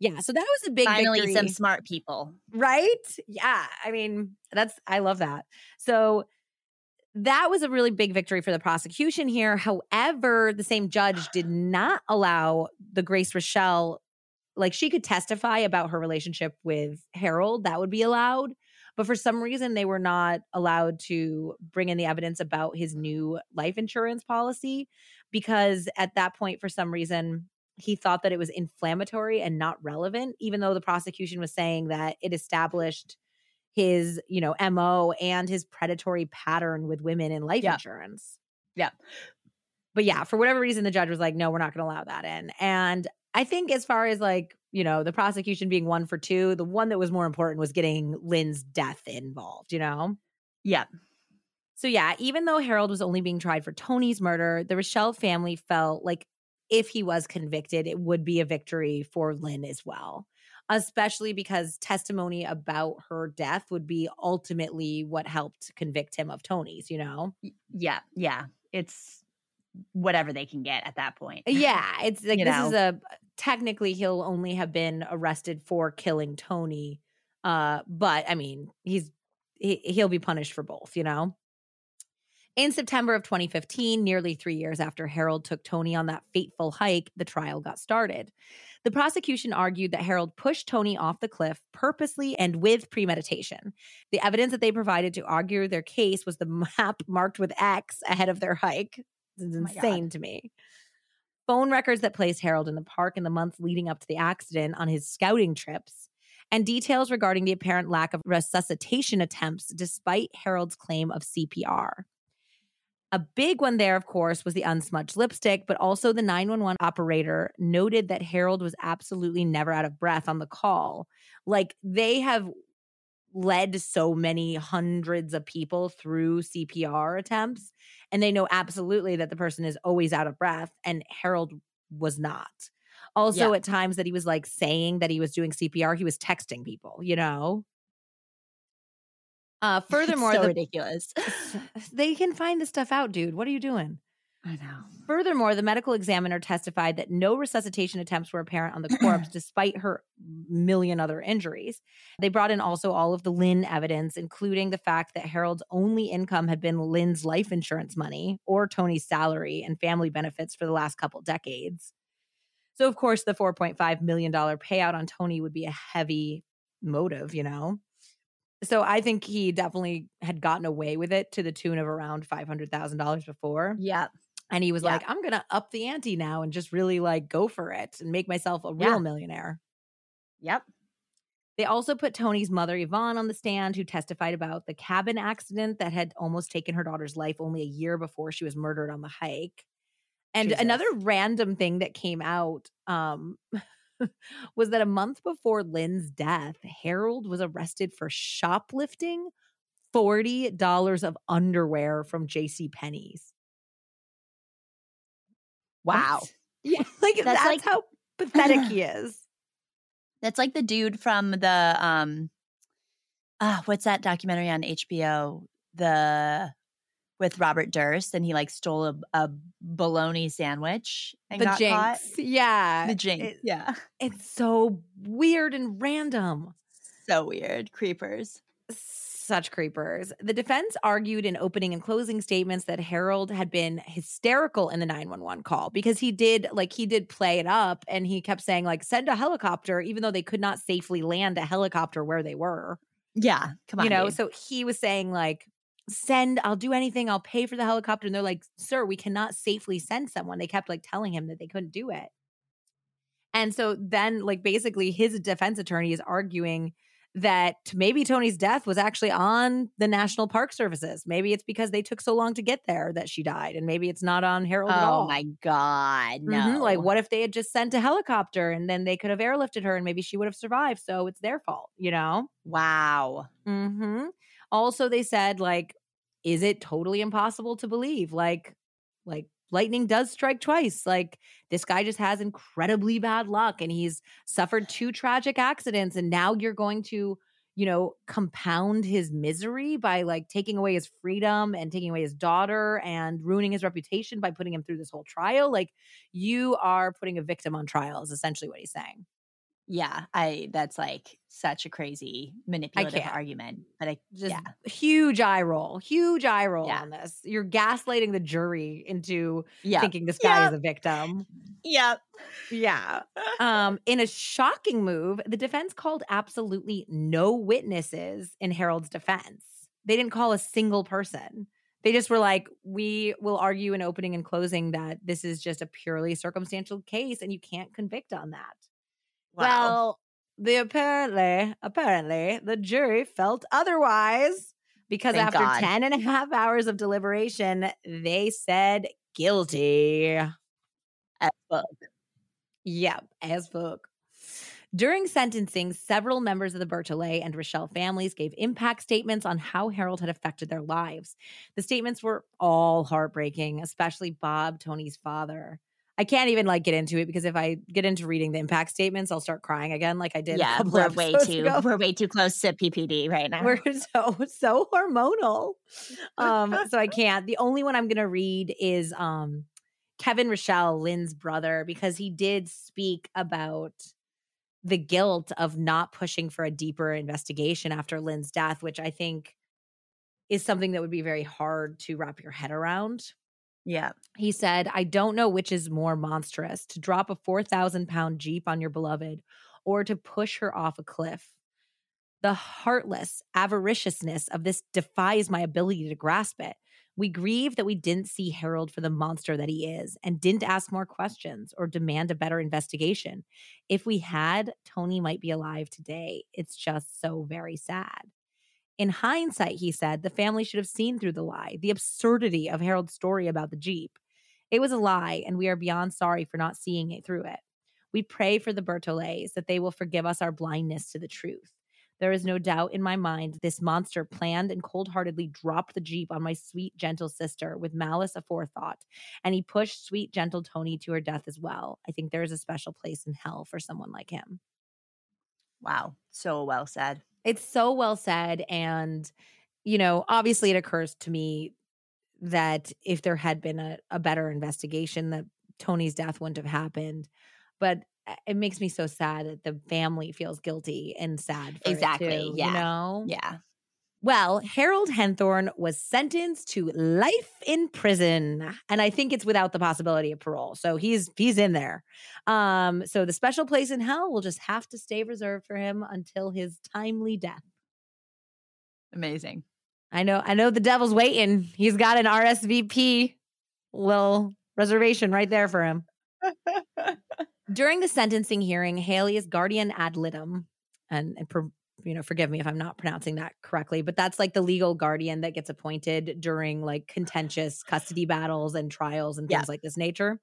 Yeah, so that was a big Finally, victory. some smart people. right? Yeah, I mean, that's I love that. So that was a really big victory for the prosecution here. However, the same judge did not allow the Grace Rishell like she could testify about her relationship with Harold, that would be allowed. But for some reason, they were not allowed to bring in the evidence about his new life insurance policy because at that point, for some reason, he thought that it was inflammatory and not relevant, even though the prosecution was saying that it established his, you know, MO and his predatory pattern with women in life Yeah. insurance. Yeah. But yeah, for whatever reason, the judge was like, no, we're not going to allow that in. And I think as far as like, you know, the prosecution being one for two, the one that was more important was getting Lynn's death involved, you know? Yep. So yeah, even though Harold was only being tried for Toni's murder, the Rishell family felt like if he was convicted, it would be a victory for Lynn as well, especially because testimony about her death would be ultimately what helped convict him of Toni's, you know? Yeah, yeah. It's whatever they can get at that point. Yeah, (laughs) it's like You this know? is a technically he'll only have been arrested for killing Toni. Uh, but I mean, he's he, he'll be punished for both, you know. In September of 2015, nearly three years after Harold took Toni on that fateful hike, the trial got started. The prosecution argued that Harold pushed Toni off the cliff purposely and with premeditation. The evidence that they provided to argue their case was the (laughs) map marked with X ahead of their hike. This is Oh insane to me. Phone records that placed Harold in the park in the months leading up to the accident on his scouting trips, and details regarding the apparent lack of resuscitation attempts despite Harold's claim of CPR. A big one there, of course, was the unsmudged lipstick, but also the 911 operator noted that Harold was absolutely never out of breath on the call. Like they have led so many hundreds of people through CPR attempts, and they know absolutely that the person is always out of breath, and Harold was not. Also, Yeah. at times that he was like saying that he was doing CPR, he was texting people, you know? Uh, (laughs) furthermore, so the ridiculous. (laughs) they can find this stuff out, dude. What are you doing? I know. Furthermore, the medical examiner testified that no resuscitation attempts were apparent on the corpse (clears throat) despite her million other injuries. They brought in also all of the Lynn evidence, including the fact that Harold's only income had been Lynn's life insurance money or Toni's salary and family benefits for the last couple decades. So, of course, the $4.5 million payout on Toni would be a heavy motive, you know? So I think he definitely had gotten away with it to the tune of around $500,000 before. Yeah. And he was Yeah. like, I'm going to up the ante now and just really like go for it and make myself a real Yeah. millionaire. Yep. They also put Toni's mother, Yvonne, on the stand, who testified about the cabin accident that had almost taken her daughter's life only a year before she was murdered on the hike. And Jesus. another random thing that came out um, (laughs) (laughs) was that a month before Lynn's death, Harold was arrested for shoplifting $40 of underwear from J.C. Penney's. Wow. (laughs) Yeah, like that's, That's like- how pathetic (laughs) he is. That's like the dude from the um ah, what's that documentary on HBO? The with Robert Durst and he like stole a, a bologna sandwich and The got caught. jinx. Yeah. The jinx. It- yeah. it's so weird and random. So weird. Creepers. Such creepers. The defense argued in opening and closing statements that Harold had been hysterical in the 911 call because he did, like, he did play it up and he kept saying, like, send a helicopter, even though they could not safely land a helicopter where they were. Yeah. Come on. you know, dude. so he was saying, like, send, I'll do anything, I'll pay for the helicopter. And they're like, sir, we cannot safely send someone. They kept like telling him that they couldn't do it. And so then, like, basically, his defense attorney is arguing that maybe Toni's death was actually on the National Park Services. Maybe it's because they took so long to get there that she died, and maybe it's not on Harold at Oh all. my God. No. Mhm, Like, what if they had just sent a helicopter and then they could have airlifted her and maybe she would have survived? So it's their fault, you know? Wow. hmm Also, they said, like, is it totally impossible to believe? Like, like lightning does strike twice. Like, this guy just has incredibly bad luck and he's suffered two tragic accidents. And now you're going to, you know, compound his misery by like taking away his freedom and taking away his daughter and ruining his reputation by putting him through this whole trial. Like, you are putting a victim on trial, is essentially what he's saying. Yeah. I that's like such a crazy manipulative argument. But I just yeah. huge eye roll, huge eye roll Yeah. on this. You're gaslighting the jury into Yeah. thinking this guy Yeah. is a victim. Yep. Yeah. (laughs) Um, in a shocking move, the defense called absolutely no witnesses in Harold's defense. They didn't call a single person. They just were like, we will argue in opening and closing that this is just a purely circumstantial case and you can't convict on that. Wow. Well, the apparently, apparently, the jury felt otherwise because Thank after God. 10 and a half hours of deliberation, they said guilty. As fuck. Yep, as fuck. During sentencing, several members of the Bertolet and Rishell families gave impact statements on how Harold had affected their lives. The statements were all heartbreaking, especially Bob, Toni's father. I can't even like get into it because if I get into reading the impact statements, I'll start crying again, like I did. Yeah, we're way too ago. we're way too close to PPD right (laughs) now. We're so so hormonal. Um, so I (laughs) can't. The only one I'm gonna read is um Kevin Rishell, Lynn's brother, because he did speak about the guilt of not pushing for a deeper investigation after Lynn's death, which I think is something that would be very hard to wrap your head around. Yeah. He said, I don't know which is more monstrous to drop a 4,000 pound Jeep on your beloved or to push her off a cliff. The heartless avariciousness of this defies my ability to grasp it. We grieve that we didn't see Harold for the monster that he is and didn't ask more questions or demand a better investigation. If we had, Toni might be alive today. It's just so very sad. In hindsight, he said, the family should have seen through the lie, the absurdity of Harold's story about the Jeep. It was a lie, and we are beyond sorry for not seeing it through it. We pray for the Bertolets that they will forgive us our blindness to the truth. There is no doubt in my mind this monster planned and cold heartedly dropped the Jeep on my sweet, gentle sister with malice aforethought, and he pushed sweet, gentle Toni to her death as well. I think there is a special place in hell for someone like him. Wow. So well said. It's so well said. And, you know, obviously it occurs to me that if there had been a, a better investigation, that Toni's death wouldn't have happened. But uh, it makes me so sad that the family feels guilty and sad. exactly. Too, yeah. You know? Yeah. Well, Harold Henthorn was sentenced to life in prison, and I think it's without the possibility of parole. So he's he's in there. Um, so the special place in hell will just have to stay reserved for him until his timely death. Amazing. I know. I know the devil's waiting. He's got an RSVP little reservation right there for him. (laughs) During the sentencing hearing, Haley is guardian ad litem and, and you know, forgive me if I'm not pronouncing that correctly, but that's like the legal guardian that gets appointed during like contentious custody battles and trials and things yeah. like this nature.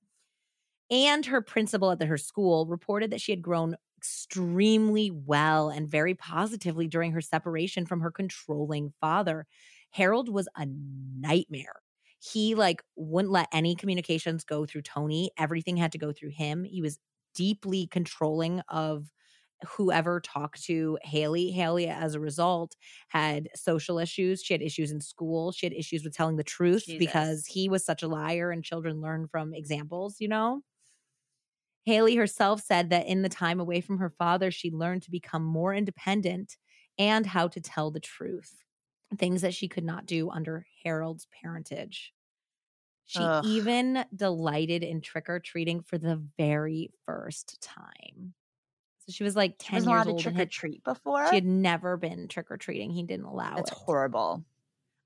And her principal at the, her school reported that she had grown extremely well and very positively during her separation from her controlling father. Harold was a nightmare. He like wouldn't let any communications go through Toni. Everything had to go through him. He was deeply controlling of whoever talked to Haley. Haley, as a result, had social issues. She had issues in school. She had issues with telling the truth Jesus. because he was such a liar and children learn from examples, you know? Haley herself said that in the time away from her father, she learned to become more independent and how to tell the truth, things that she could not do under Harold's parentage. She Ugh. even delighted in trick or treating for the very first time. So she was like 10 years old. trick or treat before? She had never been trick or treating. He didn't allow That's it. horrible.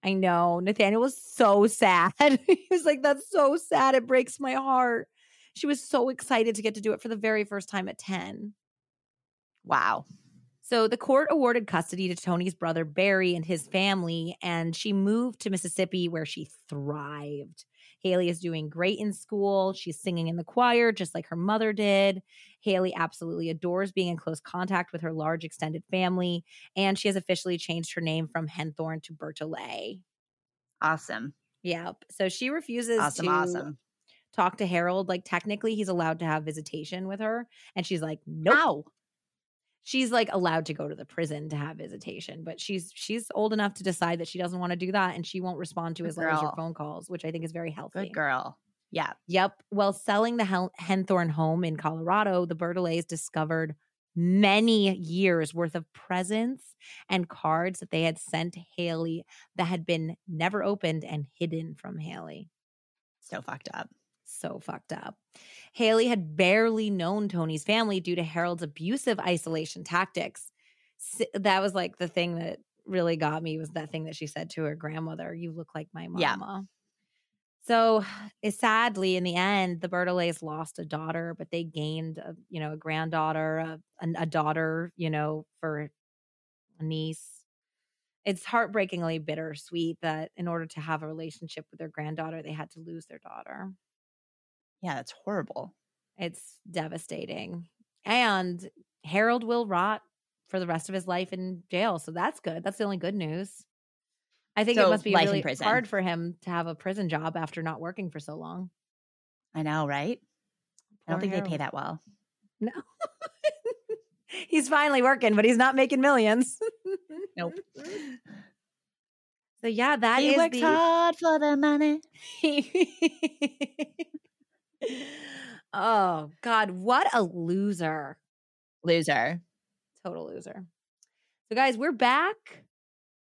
I know. Nathaniel was so sad. (laughs) he was like, That's so sad. It breaks my heart. She was so excited to get to do it for the very first time at 10. Wow. So the court awarded custody to Toni's brother Barry and his family, and she moved to Mississippi where she thrived. Haley is doing great in school. She's singing in the choir just like her mother did. Haley absolutely adores being in close contact with her large extended family. And she has officially changed her name from Henthorn to Bertolet. Awesome. Yep. So she refuses awesome, to awesome. talk to Harold. Like, technically, he's allowed to have visitation with her. And she's like, no she's like allowed to go to the prison to have visitation, but she's she's old enough to decide that she doesn't want to do that and she won't respond to Good his girl. letters or phone calls, which I think is very healthy. Good girl. Yeah. Yep. Well, selling the Hen- Henthorn home in Colorado, the Bertolets discovered many years worth of presents and cards that they had sent Haley that had been never opened and hidden from Haley. So fucked up so fucked up. Haley had barely known Toni's family due to Harold's abusive isolation tactics. That was like the thing that really got me was that thing that she said to her grandmother, "You look like my mama." Yeah. So, eh, sadly, in the end, the Bertolets lost a daughter, but they gained, a, you know, a granddaughter, a, a daughter, you know, for a niece it's heartbreakingly bittersweet that in order to have a relationship with their granddaughter, they had to lose their daughter. Yeah, that's horrible. It's devastating. And Harold will rot for the rest of his life in jail. So that's good. That's the only good news. I think so it must be really hard for him to have a prison job after not working for so long. I know, right? I don't think they pay that well. No. (laughs) he's finally working, but he's not making millions. Nope. So yeah, that he is works the hard for the money. (laughs) (laughs) oh God, what a loser. Loser. Total loser. So guys, we're back.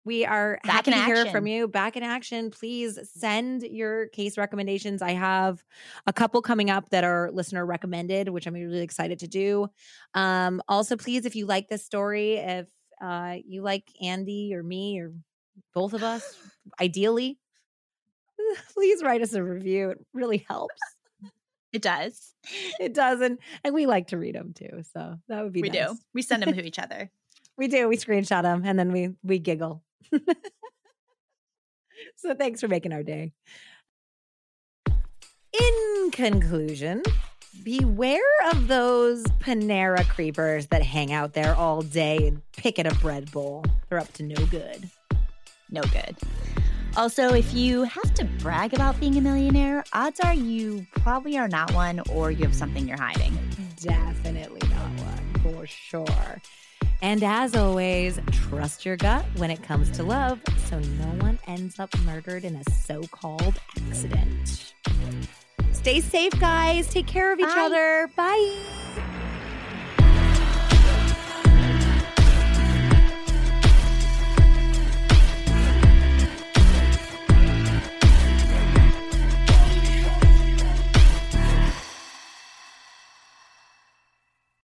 We are Back happy to hear from you. Back in action. Please send your case recommendations. I have a couple coming up that are listener recommended, which I'm really excited to do. Um, also, please, if you like this story, if uh, you like Andy or me or both of us, (sighs) ideally, (laughs) please write us a review. It really helps. It does. It does, and and we like to read them too. So that would be We nice. do. We send them to each other. (laughs) We do. We screenshot them and then we we giggle. (laughs) so thanks for making our day. In conclusion, beware of those Panera creepers that hang out there all day and pick at a bread bowl. They're up to no good. No good. Also, if you have to brag about being a millionaire, odds are you probably are not one or you have something you're hiding. Definitely not one, for sure. And as always, trust your gut when it comes to love so no one ends up murdered in a so called accident. Stay safe, guys. Take care of each Bye. other. Bye.